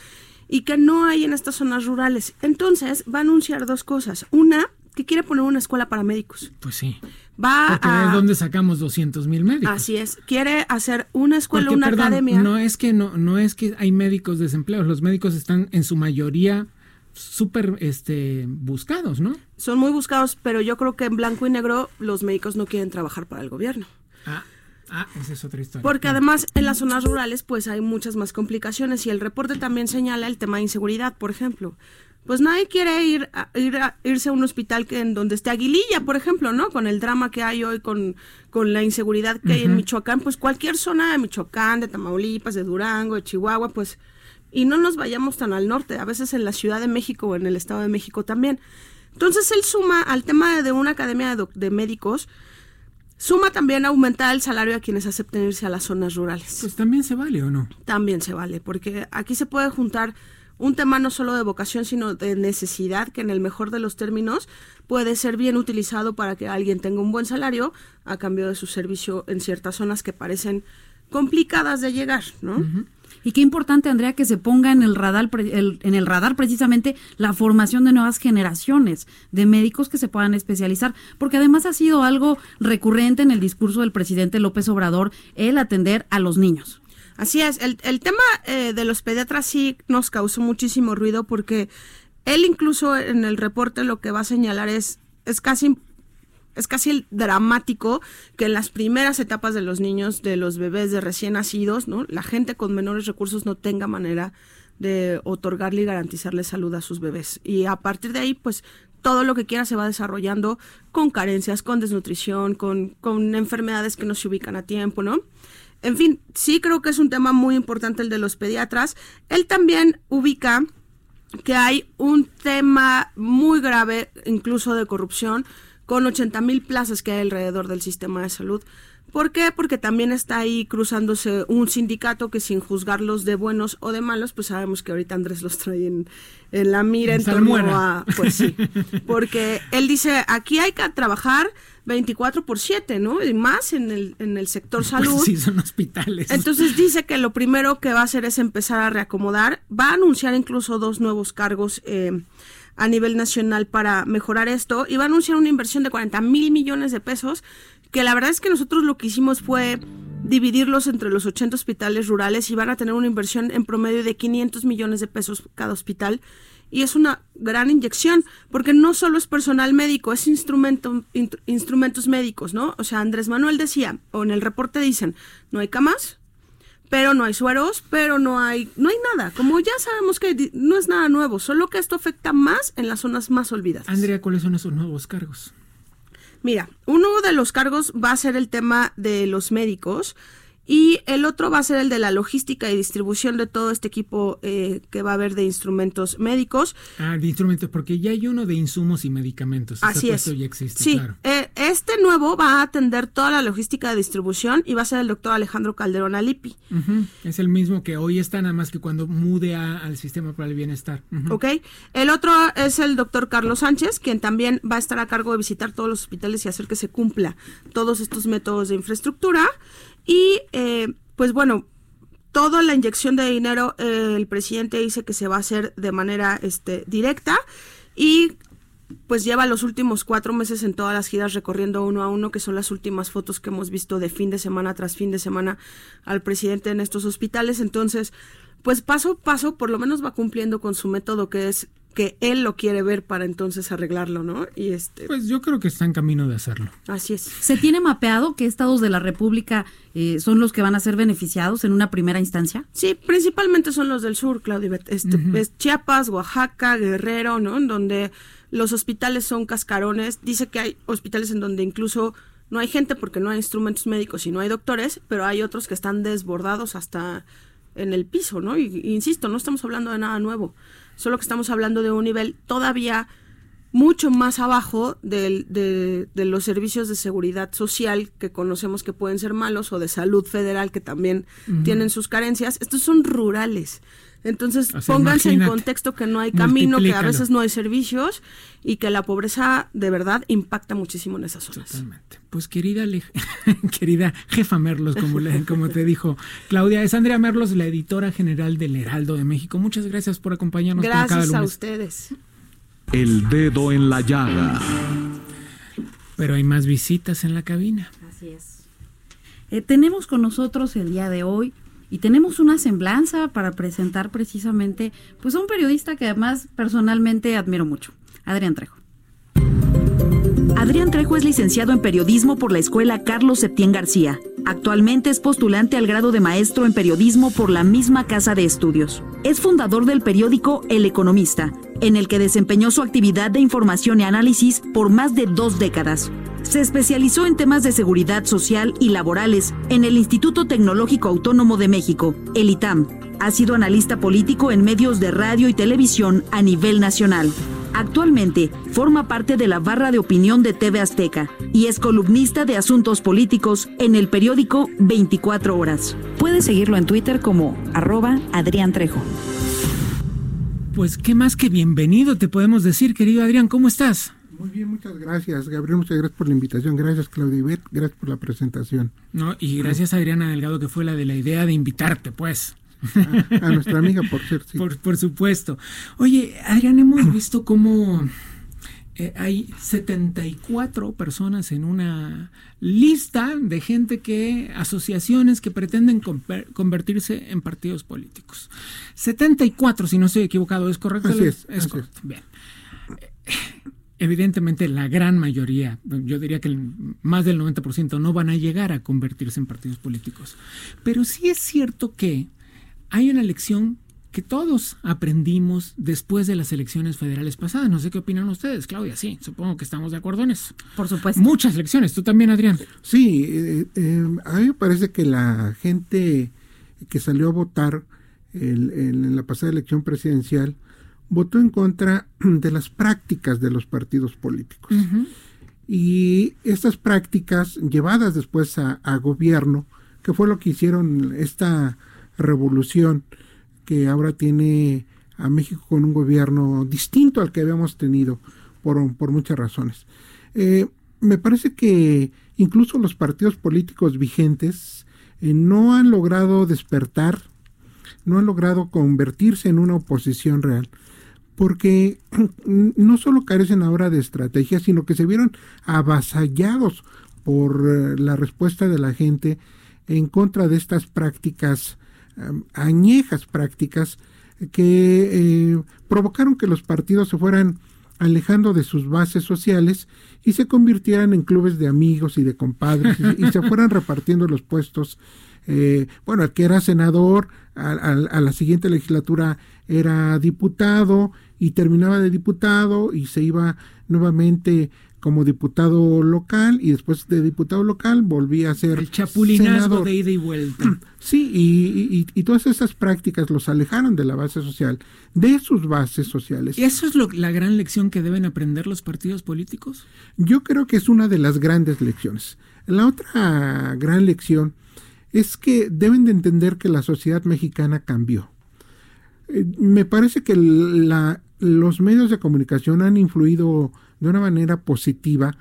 y que no hay en estas zonas rurales. Entonces va a anunciar dos cosas. Una, que quiere poner una escuela para médicos. Pues sí. Va Porque a... ¿de dónde sacamos 200 mil médicos? Así es. Quiere hacer una escuela, Porque, una perdón, academia. No es que no, no es que hay médicos desempleados. Los médicos están en su mayoría súper este, buscados, ¿no? Son muy buscados, pero yo creo que en blanco y negro los médicos no quieren trabajar para el gobierno. Ah, ah esa es otra historia. Porque además en las zonas rurales pues hay muchas más complicaciones y el reporte también señala el tema de inseguridad, por ejemplo. Pues nadie quiere ir a, ir a, irse a un hospital que en donde esté Aguililla, por ejemplo, ¿no? Con el drama que hay hoy con, con la inseguridad que uh -huh. hay en Michoacán, pues cualquier zona de Michoacán, de Tamaulipas, de Durango, de Chihuahua, pues y no nos vayamos tan al norte, a veces en la Ciudad de México o en el Estado de México también. Entonces él suma al tema de una academia de, de médicos, suma también aumentar el salario a quienes acepten irse a las zonas rurales. Pues también se vale o no? También se vale, porque aquí se puede juntar un tema no solo de vocación, sino de necesidad, que en el mejor de los términos puede ser bien utilizado para que alguien tenga un buen salario a cambio de su servicio en ciertas zonas que parecen complicadas de llegar, ¿no? Uh -huh. Y qué importante, Andrea, que se ponga en el radar, en el radar precisamente la formación de nuevas generaciones de médicos que se puedan especializar, porque además ha sido algo recurrente en el discurso del presidente López Obrador el atender a los niños. Así es, el, el tema eh, de los pediatras sí nos causó muchísimo ruido porque él incluso en el reporte lo que va a señalar es, es casi es casi dramático que en las primeras etapas de los niños, de los bebés de recién nacidos, ¿no? La gente con menores recursos no tenga manera de otorgarle y garantizarle salud a sus bebés. Y a partir de ahí, pues todo lo que quiera se va desarrollando con carencias, con desnutrición, con, con enfermedades que no se ubican a tiempo, ¿no? En fin, sí creo que es un tema muy importante el de los pediatras. Él también ubica que hay un tema muy grave, incluso de corrupción, con 80 mil plazas que hay alrededor del sistema de salud. ¿Por qué? Porque también está ahí cruzándose un sindicato que sin juzgarlos de buenos o de malos, pues sabemos que ahorita Andrés los trae en, en la mira en torno a... Pues sí, (laughs) porque él dice, aquí hay que trabajar 24 por 7, ¿no? Y más en el, en el sector salud. Pues sí, son hospitales. Entonces dice que lo primero que va a hacer es empezar a reacomodar. Va a anunciar incluso dos nuevos cargos eh, a nivel nacional para mejorar esto y va a anunciar una inversión de 40 mil millones de pesos, que la verdad es que nosotros lo que hicimos fue dividirlos entre los 80 hospitales rurales y van a tener una inversión en promedio de 500 millones de pesos cada hospital. Y es una gran inyección, porque no solo es personal médico, es instrumento, in, instrumentos médicos, ¿no? O sea, Andrés Manuel decía, o en el reporte dicen, no hay camas, pero no hay sueros, pero no hay, no hay nada. Como ya sabemos que no es nada nuevo, solo que esto afecta más en las zonas más olvidadas. Andrea, ¿cuáles son esos nuevos cargos? Mira, uno de los cargos va a ser el tema de los médicos y el otro va a ser el de la logística y distribución de todo este equipo eh, que va a haber de instrumentos médicos. Ah, de instrumentos, porque ya hay uno de insumos y medicamentos. Así es. ya existe, sí, claro. eh, este nuevo va a atender toda la logística de distribución y va a ser el doctor Alejandro Calderón Alipi. Uh -huh. Es el mismo que hoy está, nada más que cuando mude a, al sistema para el bienestar. Uh -huh. Ok. El otro es el doctor Carlos Sánchez, quien también va a estar a cargo de visitar todos los hospitales y hacer que se cumpla todos estos métodos de infraestructura. Y eh, pues bueno, toda la inyección de dinero eh, el presidente dice que se va a hacer de manera este, directa y pues lleva los últimos cuatro meses en todas las giras recorriendo uno a uno, que son las últimas fotos que hemos visto de fin de semana tras fin de semana al presidente en estos hospitales. Entonces, pues paso a paso, por lo menos va cumpliendo con su método que es que él lo quiere ver para entonces arreglarlo, ¿no? Y este Pues yo creo que está en camino de hacerlo. Así es. ¿Se tiene mapeado qué estados de la República eh, son los que van a ser beneficiados en una primera instancia? Sí, principalmente son los del sur, Claudia. Este, uh -huh. es Chiapas, Oaxaca, Guerrero, ¿no? En donde los hospitales son cascarones. Dice que hay hospitales en donde incluso no hay gente porque no hay instrumentos médicos y no hay doctores, pero hay otros que están desbordados hasta en el piso, ¿no? Y, insisto, no estamos hablando de nada nuevo, solo que estamos hablando de un nivel todavía mucho más abajo de, de, los servicios de seguridad social que conocemos que pueden ser malos o de salud federal que también tienen sus carencias. Estos son rurales. Entonces, pónganse en contexto que no hay camino, que a veces no hay servicios y que la pobreza de verdad impacta muchísimo en esas zonas. Totalmente. Pues querida, (laughs) querida jefa Merlos, como, como te dijo Claudia, es Andrea Merlos, la editora general del Heraldo de México. Muchas gracias por acompañarnos. Gracias a ustedes. El dedo en la llaga. Pero hay más visitas en la cabina. Así es. Eh, tenemos con nosotros el día de hoy y tenemos una semblanza para presentar precisamente pues a un periodista que además personalmente admiro mucho, Adrián Trejo. Adrián Trejo es licenciado en periodismo por la Escuela Carlos Septién García. Actualmente es postulante al grado de maestro en periodismo por la misma casa de estudios. Es fundador del periódico El Economista, en el que desempeñó su actividad de información y análisis por más de dos décadas. Se especializó en temas de seguridad social y laborales en el Instituto Tecnológico Autónomo de México, el ITAM. Ha sido analista político en medios de radio y televisión a nivel nacional. Actualmente forma parte de la barra de opinión de TV Azteca y es columnista de asuntos políticos en el periódico 24 Horas. Puede seguirlo en Twitter como arroba Adrián Trejo. Pues qué más que bienvenido te podemos decir, querido Adrián, ¿cómo estás? Muy bien, muchas gracias, Gabriel. Muchas gracias por la invitación. Gracias, Claudia Ibet. Gracias por la presentación. No, y gracias a Adriana Delgado, que fue la de la idea de invitarte, pues. A, nuestra amiga, por cierto. Por, por, supuesto. Oye, Adrián, hemos visto cómo eh, hay 74 personas en una lista de gente que, asociaciones que pretenden convertirse en partidos políticos. 74, si no estoy equivocado, ¿es correcto? Así es, es correcto. Bien evidentemente la gran mayoría, yo diría que más del 90% no van a llegar a convertirse en partidos políticos. Pero sí es cierto que hay una lección que todos aprendimos después de las elecciones federales pasadas. No sé qué opinan ustedes, Claudia. Sí, supongo que estamos de acuerdo en eso. Por supuesto. Muchas lecciones. ¿Tú también, Adrián? Sí, eh, eh, a mí me parece que la gente que salió a votar en la pasada elección presidencial votó en contra (clears throat) de las prácticas de los partidos políticos. Y estas prácticas llevadas después a, gobierno, que fue lo que hicieron esta revolución que ahora tiene a México con un gobierno distinto al que habíamos tenido por, por muchas razones. Eh, me parece que incluso los partidos políticos vigentes eh, no han logrado despertar, no han logrado convertirse en una oposición real porque (clears throat) no solo carecen ahora de estrategia, sino que se vieron avasallados por eh, la respuesta de la gente en contra de estas prácticas, añejas prácticas, que eh, provocaron que los partidos se fueran alejando de sus bases sociales y se convirtieran en clubes de amigos y de compadres y, se (laughs) fueran repartiendo los puestos. Eh, bueno, el que era senador a la siguiente legislatura era diputado y terminaba de diputado y se iba nuevamente como diputado local y después de diputado local volvía a ser el chapulinazo de ida y vuelta. (clears throat) Sí, y, y, todas esas prácticas los alejaron de la base social, de sus bases sociales. ¿Y eso es lo, la gran lección que deben aprender los partidos políticos? Yo creo que es una de las grandes lecciones. La otra gran lección es que deben de entender que la sociedad mexicana cambió. Eh, me parece que los medios de comunicación han influido de una manera positiva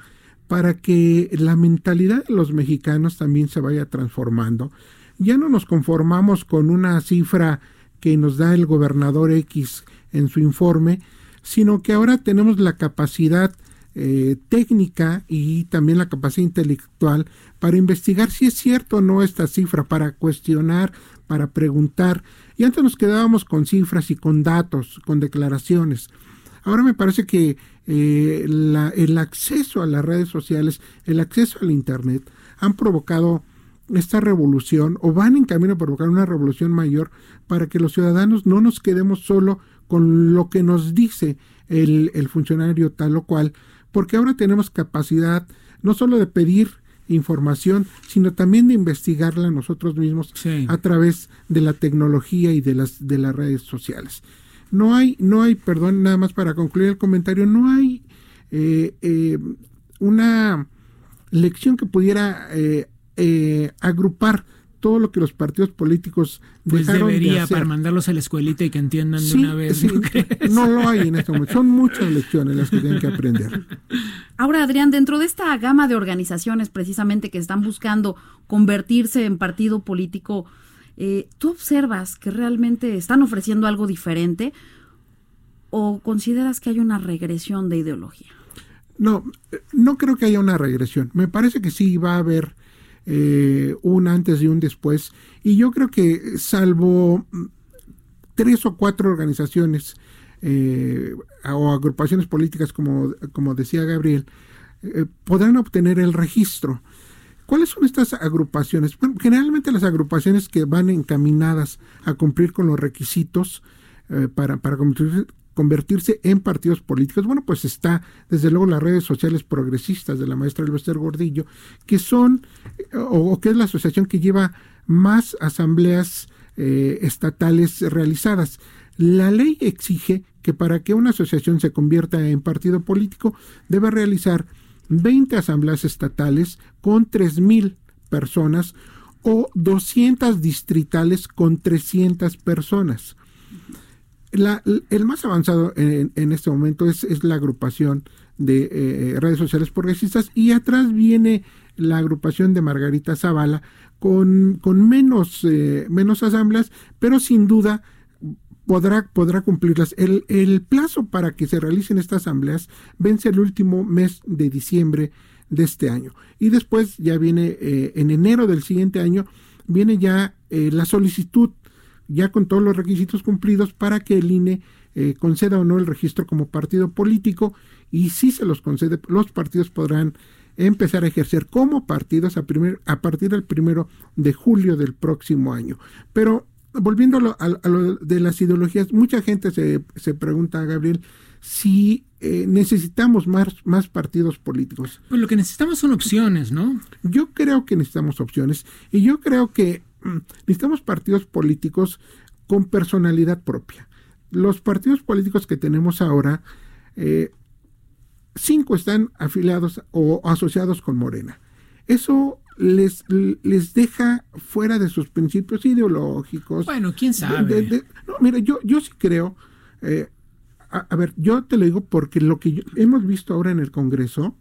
para que la mentalidad de los mexicanos también se vaya transformando. Ya no nos conformamos con una cifra que nos da el gobernador X en su informe, sino que ahora tenemos la capacidad eh, técnica y también la capacidad intelectual para investigar si es cierto o no esta cifra, para cuestionar, para preguntar. Y antes nos quedábamos con cifras y con datos, con declaraciones. Ahora me parece que eh, el acceso a las redes sociales, el acceso al Internet, han provocado esta revolución o van en camino a provocar una revolución mayor para que los ciudadanos no nos quedemos solo con lo que nos dice el, el funcionario tal o cual, porque ahora tenemos capacidad no solo de pedir información, sino también de investigarla nosotros mismos a través de la tecnología y de las de las redes sociales. No hay, no hay, perdón, nada más para concluir el comentario, no hay eh, eh, una lección que pudiera eh, agrupar todo lo que los partidos políticos pues debería para mandarlos a la escuelita y que entiendan de una vez. ¿no, lo hay en este momento. Son muchas lecciones las que tienen que aprender. Ahora, Adrián, dentro de esta gama de organizaciones precisamente que están buscando convertirse en partido político, eh, ¿tú observas que realmente están ofreciendo algo diferente o consideras que hay una regresión de ideología? No, no creo que haya una regresión. Me parece que sí va a haber eh, un antes y un después. Y yo creo que salvo tres o cuatro organizaciones eh, o agrupaciones políticas, como, como decía Gabriel, eh, podrán obtener el registro. ¿Cuáles son estas agrupaciones? Bueno, generalmente las agrupaciones que van encaminadas a cumplir con los requisitos para, para en partidos políticos. Bueno, pues está desde luego las redes sociales progresistas de la maestra Elvester Gordillo, que son, o, que es la asociación que lleva más asambleas eh, estatales realizadas. La ley exige que para que una asociación se convierta en partido político debe realizar 20 asambleas estatales con 3.000 personas o 200 distritales con 300 personas el más avanzado en, este momento es, la agrupación de eh, redes sociales progresistas y atrás viene la agrupación de Margarita Zavala con, con menos, eh, menos asambleas, pero sin duda podrá, podrá cumplirlas. El, el, plazo para que se realicen estas asambleas vence el último mes de diciembre de este año. Y después ya viene, eh, en enero del siguiente año, viene ya la solicitud ya con todos los requisitos cumplidos para que el INE eh, conceda o no el registro como partido político y si se los concede, los partidos podrán empezar a ejercer como partidos a, primer, a partir del primero de julio del próximo año. Pero volviendo a lo, de las ideologías, mucha gente se, se pregunta, Gabriel, si eh, necesitamos más, más partidos políticos. Pues lo que necesitamos son opciones, ¿no? Yo creo que necesitamos opciones y yo creo que necesitamos partidos políticos con personalidad propia. Los partidos políticos que tenemos ahora, eh, cinco están afiliados o asociados con Morena. Eso les, les deja fuera de sus principios ideológicos. Bueno, quién sabe. no, mira, yo, yo sí creo, eh, a, ver, yo te lo digo porque lo que hemos visto ahora en el Congreso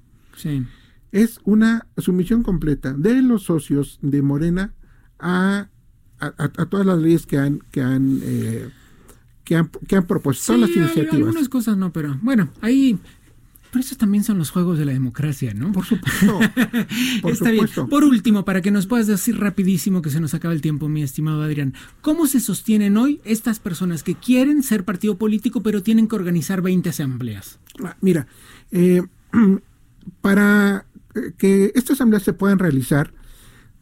es una sumisión completa de los socios de Morena a, a, todas las leyes que han, que han, eh, que han, que han propuesto, las iniciativas. algunas cosas no, pero bueno, ahí pero esos también son los juegos de la democracia, ¿no? Por supuesto. (laughs) Por Está bien. Por último, para que nos puedas decir rapidísimo que se nos acaba el tiempo, mi estimado Adrián, ¿cómo se sostienen hoy estas personas que quieren ser partido político pero tienen que organizar 20 asambleas? Ah, mira, eh, (clears throat) para que estas asambleas se puedan realizar,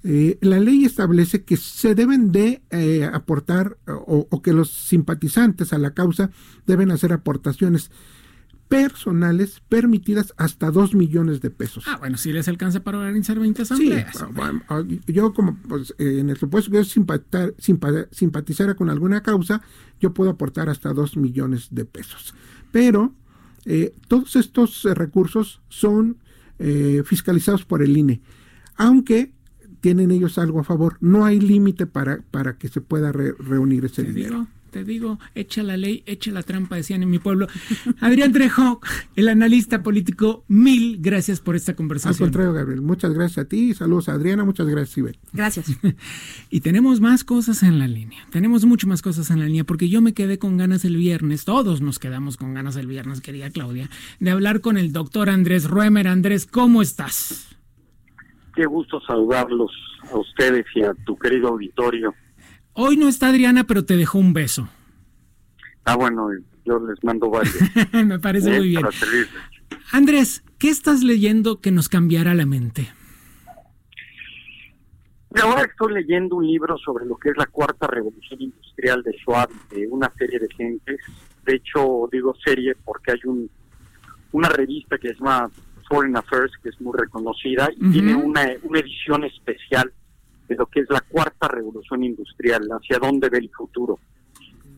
eh, la ley establece que se deben de eh, aportar o, que los simpatizantes a la causa deben hacer aportaciones personales permitidas hasta 2 millones de pesos. Ah, bueno, si les alcanza para organizar 20 asambleas. Sí, ah, yo como pues, eh, en el supuesto que yo simpatizar, simpatizara con alguna causa, yo puedo aportar hasta 2 millones de pesos. Pero todos estos recursos son fiscalizados por el INE, aunque tienen ellos algo a favor. No hay límite para, para que se pueda reunir ese dinero. te digo, echa la ley, echa la trampa, decían en mi pueblo. (laughs) Adrián Trejo, el analista político, mil gracias por esta conversación. Al contrario, Gabriel, muchas gracias a ti, saludos a Adriana, muchas gracias, Ibel. Gracias. (laughs) y tenemos más cosas en la línea, tenemos mucho más cosas en la línea, porque yo me quedé con ganas el viernes, todos nos quedamos con ganas el viernes, querida Claudia, de hablar con el doctor Andrés Ruemer. Andrés, ¿cómo estás? Qué gusto saludarlos a ustedes y a tu querido auditorio. Hoy no está Adriana, pero te dejó un beso. Ah, bueno, yo les mando varios. (laughs) Me parece muy bien. Andrés, ¿qué estás leyendo que nos cambiará la mente? Ahora estoy leyendo un libro sobre lo que es la cuarta revolución industrial de Schwab, de una serie de gentes. De hecho, digo serie porque hay un una revista que se llama Foreign Affairs, que es muy reconocida, y tiene una, una edición especial de lo que es la cuarta revolución industrial, hacia dónde ve el futuro.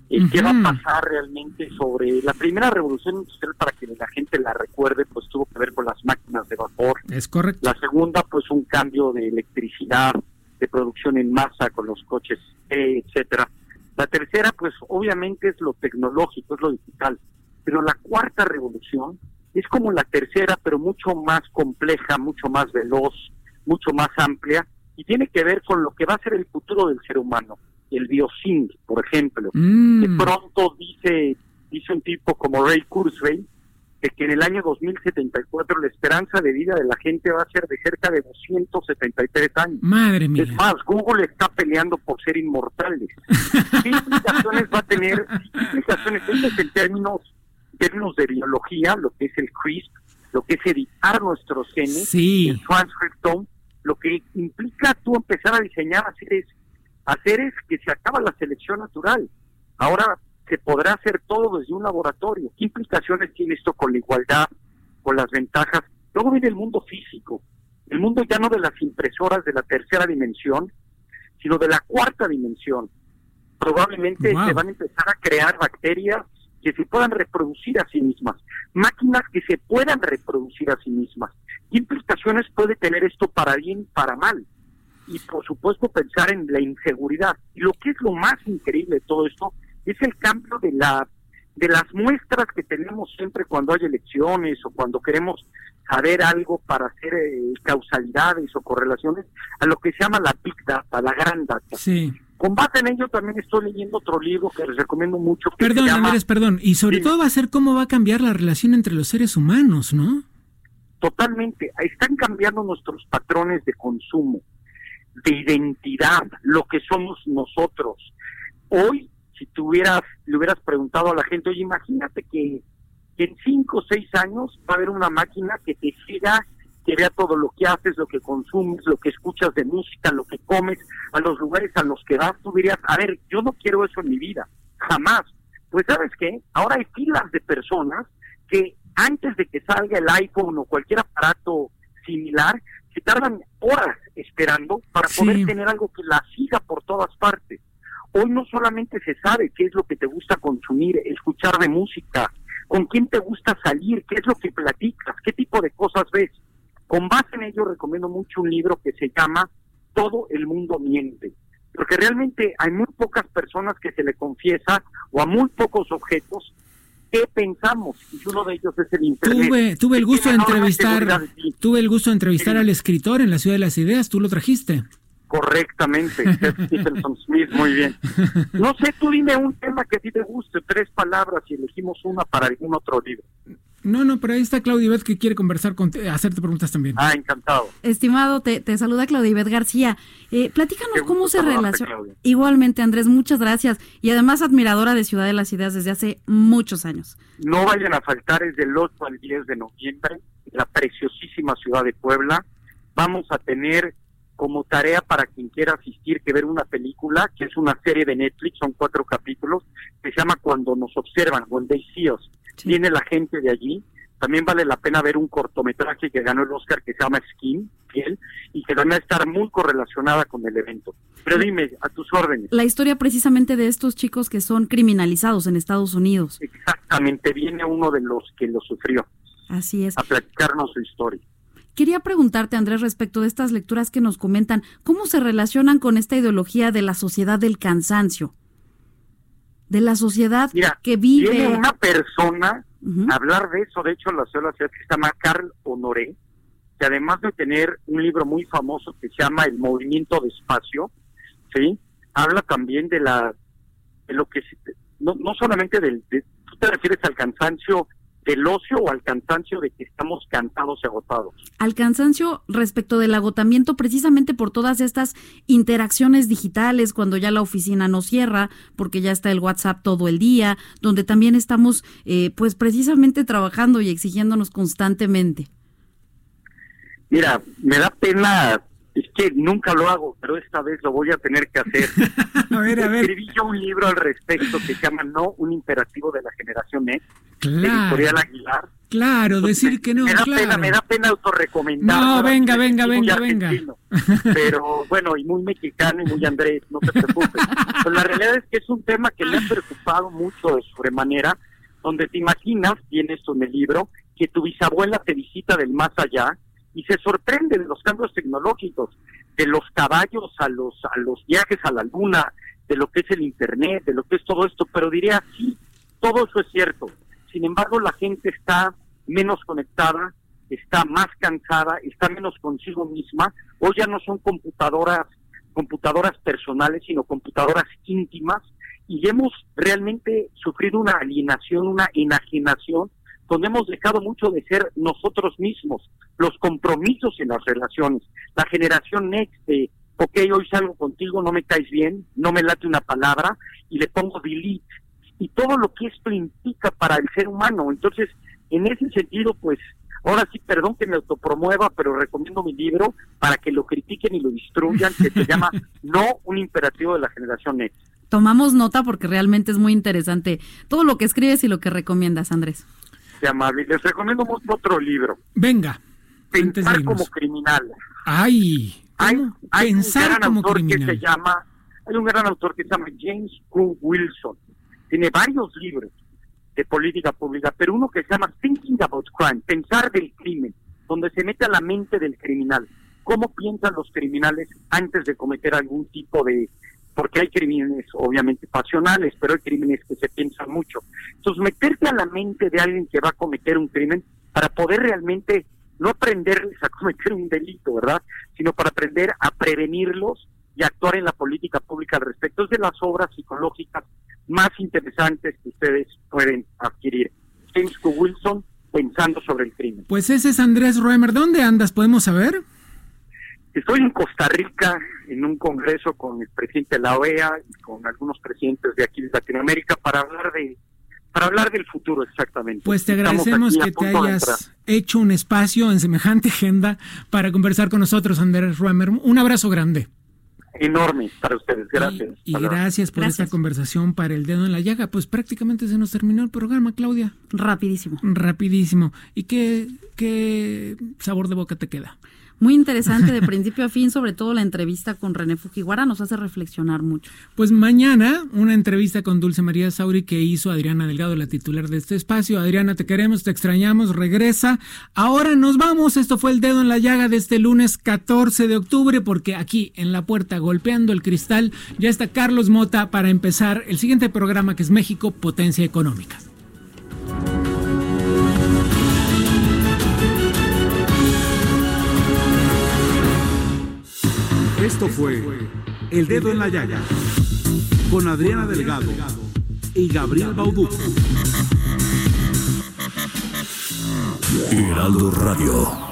¿Y qué va a pasar realmente sobre la primera revolución industrial para que la gente la recuerde? Pues tuvo que ver con las máquinas de vapor. Es correcto. La segunda, pues un cambio de electricidad, de producción en masa con los coches, etcétera. La tercera, pues obviamente es lo tecnológico, es lo digital. Pero la cuarta revolución es como la tercera, pero mucho más compleja, mucho más veloz, mucho más amplia, y tiene que ver con lo que va a ser el futuro del ser humano el biosync, por ejemplo. Mm. De pronto dice, dice un tipo como Ray Kurzweil de que en el año 2074 la esperanza de vida de la gente va a ser de cerca de 273 años. Madre mía. Es más, Google está peleando por ser inmortales. ¿Qué implicaciones va a tener? ¿Qué implicaciones? Esto es términos de biología, lo que es el CRISP, lo que es editar nuestros genes, Sí. el transcriptome, lo que implica tú empezar a diseñar hacer hacer es que se acaba la selección natural. Ahora se podrá hacer todo desde un laboratorio. ¿Qué implicaciones tiene esto con la igualdad, con las ventajas? Luego viene el mundo físico, el mundo ya no de las impresoras de la tercera dimensión, sino de la cuarta dimensión. Probablemente Wow. se van a empezar a crear bacterias que se puedan reproducir a sí mismas, máquinas que se puedan reproducir a sí mismas. ¿Qué implicaciones puede tener esto para bien, para mal? y por supuesto pensar en la inseguridad. Y lo que es lo más increíble de todo esto es el cambio de la de las muestras que tenemos siempre cuando hay elecciones o cuando queremos saber algo para hacer eh, causalidades o correlaciones a lo que se llama la big data, la gran data. Sí. Con base en ello también estoy leyendo otro libro que les recomiendo mucho. Que Perdón, llama, Andrés, perdón. Y sobre todo va a ser cómo va a cambiar la relación entre los seres humanos, ¿no? totalmente, están cambiando nuestros patrones de consumo, de identidad, lo que somos nosotros. Hoy, si tuvieras, le hubieras preguntado a la gente, oye, imagínate que, que en cinco o seis años va a haber una máquina que te siga, que vea todo lo que haces, lo que consumes, lo que escuchas de música, lo que comes, a los lugares a los que vas, tú dirías, a ver, yo no quiero eso en mi vida, jamás. Pues sabes qué, ahora hay filas de personas que antes de que salga el iPhone o cualquier aparato similar, se tardan horas esperando para Sí. poder tener algo que la siga por todas partes. Hoy no solamente se sabe qué es lo que te gusta consumir, escuchar de música, con quién te gusta salir, qué es lo que platicas, qué tipo de cosas ves. Con base en ello recomiendo mucho un libro que se llama Todo el mundo miente, porque realmente hay muy pocas personas que se le confiesa o a muy pocos objetos qué pensamos y uno de ellos es el internet. Tuve, tuve el gusto de entrevistar, tuve el gusto de entrevistar Sí. al escritor en la Ciudad de las Ideas, tú lo trajiste. Correctamente, (laughs) Stephenson Smith, muy bien. No sé, tú dime un tema que a ti te guste, tres palabras y elegimos una para algún otro libro. No, no, pero ahí está Claudia Ibet que quiere conversar con hacerte preguntas también. Ah, encantado. Estimado, te, te saluda Claudibet García. Eh, platícanos Qué cómo se relaciona. Igualmente, Andrés, muchas gracias. Y además admiradora de Ciudad de las Ideas desde hace muchos años. No vayan a faltar, es del 8 al 10 de noviembre, en la preciosísima ciudad de Puebla. Vamos a tener como tarea para quien quiera asistir que ver una película, que es una serie de Netflix, son cuatro capítulos, que se llama Cuando nos observan, When They See Us. Viene la gente de allí. También vale la pena ver un cortometraje que ganó el Oscar que se llama Skin, piel, y que van a estar muy correlacionada con el evento. Pero dime, a tus órdenes. La historia precisamente de estos chicos que son criminalizados en Estados Unidos. Exactamente, viene uno de los que lo sufrió Así es. a platicarnos su historia. Quería preguntarte, Andrés, respecto de estas lecturas que nos comentan, ¿cómo se relacionan con esta ideología de la sociedad del cansancio? De la sociedad Mira, que vive... Viene una persona hablar de eso, de hecho, en la ciudad que se llama Carl Honoré, que además de tener un libro muy famoso que se llama El movimiento de espacio, ¿sí? Habla también de la de lo que no, no solamente del de- tú te refieres al cansancio del ocio o al cansancio de que estamos cansados y agotados. al cansancio respecto del agotamiento precisamente por todas estas interacciones digitales cuando ya la oficina no cierra porque ya está el WhatsApp todo el día donde también estamos eh, pues precisamente trabajando y exigiéndonos constantemente Mira, me da pena, es que nunca lo hago, pero esta vez lo voy a tener que hacer. (laughs) a ver, a ver. Escribí yo un libro al respecto que se llama No, un imperativo de la generación X, de Claro. Aguilar. Claro, decir que no, me da claro. Pena, me da pena autorrecomendar. No, venga, venga, venga, venga. Pero bueno, y muy mexicano y muy Andrés, no te preocupes. Pues la realidad es que es un tema que me ha preocupado mucho de sobremanera, donde te imaginas, tiene esto en el libro, que tu bisabuela te visita del más allá y se sorprende de los cambios tecnológicos, de los caballos a los, a los viajes a la luna, de lo que es el internet, de lo que es todo esto, pero diría, sí, todo eso es cierto. Sin embargo, la gente está menos conectada, está más cansada, está menos consigo misma. Hoy ya no son computadoras, computadoras personales, sino computadoras íntimas, y hemos realmente sufrido una alienación, una enajenación, donde hemos dejado mucho de ser nosotros mismos, los compromisos en las relaciones. La generación next de, ok, hoy salgo contigo, no me caes bien, no me late una palabra, y le pongo delete. Y todo lo que esto implica para el ser humano. Entonces, en ese sentido, pues, ahora sí, perdón que me autopromueva, pero recomiendo mi libro para que lo critiquen y lo destruyan, que se llama (laughs) No, un imperativo de la generación Next. Tomamos nota porque realmente es muy interesante todo lo que escribes y lo que recomiendas, Andrés. Qué amable. Les recomiendo otro libro. Venga. Pensar como criminal. Ay, hay, hay pensar un gran como autor criminal. que se llama, hay un gran autor que se llama James Q. Wilson. Tiene varios libros de política pública, pero uno que se llama Thinking About Crime, pensar del crimen, donde se mete a la mente del criminal. ¿Cómo piensan los criminales antes de cometer algún tipo de... Porque hay crímenes obviamente pasionales, pero hay crímenes que se piensan mucho. Entonces, meterte a la mente de alguien que va a cometer un crimen para poder realmente no aprenderles a cometer un delito, ¿verdad? Sino para aprender a prevenirlos y actuar en la política pública al respecto. Es de las obras psicológicas más interesantes que ustedes pueden adquirir. James Q. Wilson, pensando sobre el crimen. Pues ese es Andrés Roemer. ¿Dónde andas? ¿Podemos saber? Estoy en Costa Rica en un congreso con el presidente de la OEA y con algunos presidentes de aquí de Latinoamérica para hablar de para hablar del futuro exactamente. Pues te agradecemos que te hayas hecho un espacio en semejante agenda para conversar con nosotros, Andrés Roemer. Un abrazo grande. Enorme para ustedes. Gracias. Y gracias por esta conversación para el dedo en la llaga. Pues prácticamente se nos terminó el programa, Claudia. Rapidísimo. Rapidísimo. ¿Y qué, qué sabor de boca te queda? Muy interesante de principio a fin, sobre todo la entrevista con René Fujiwara nos hace reflexionar mucho. Pues mañana una entrevista con Dulce María Sauri que hizo Adriana Delgado, la titular de este espacio. Adriana, te queremos, te extrañamos, regresa. Ahora nos vamos. Esto fue el dedo en la llaga de este lunes 14 de octubre porque aquí en la puerta, golpeando el cristal, ya está Carlos Mota para empezar el siguiente programa que es México, Potencia Económica. Esto fue El Dedo en la Llaga con Adriana Delgado y Gabriel Bauduco. Heraldo Radio.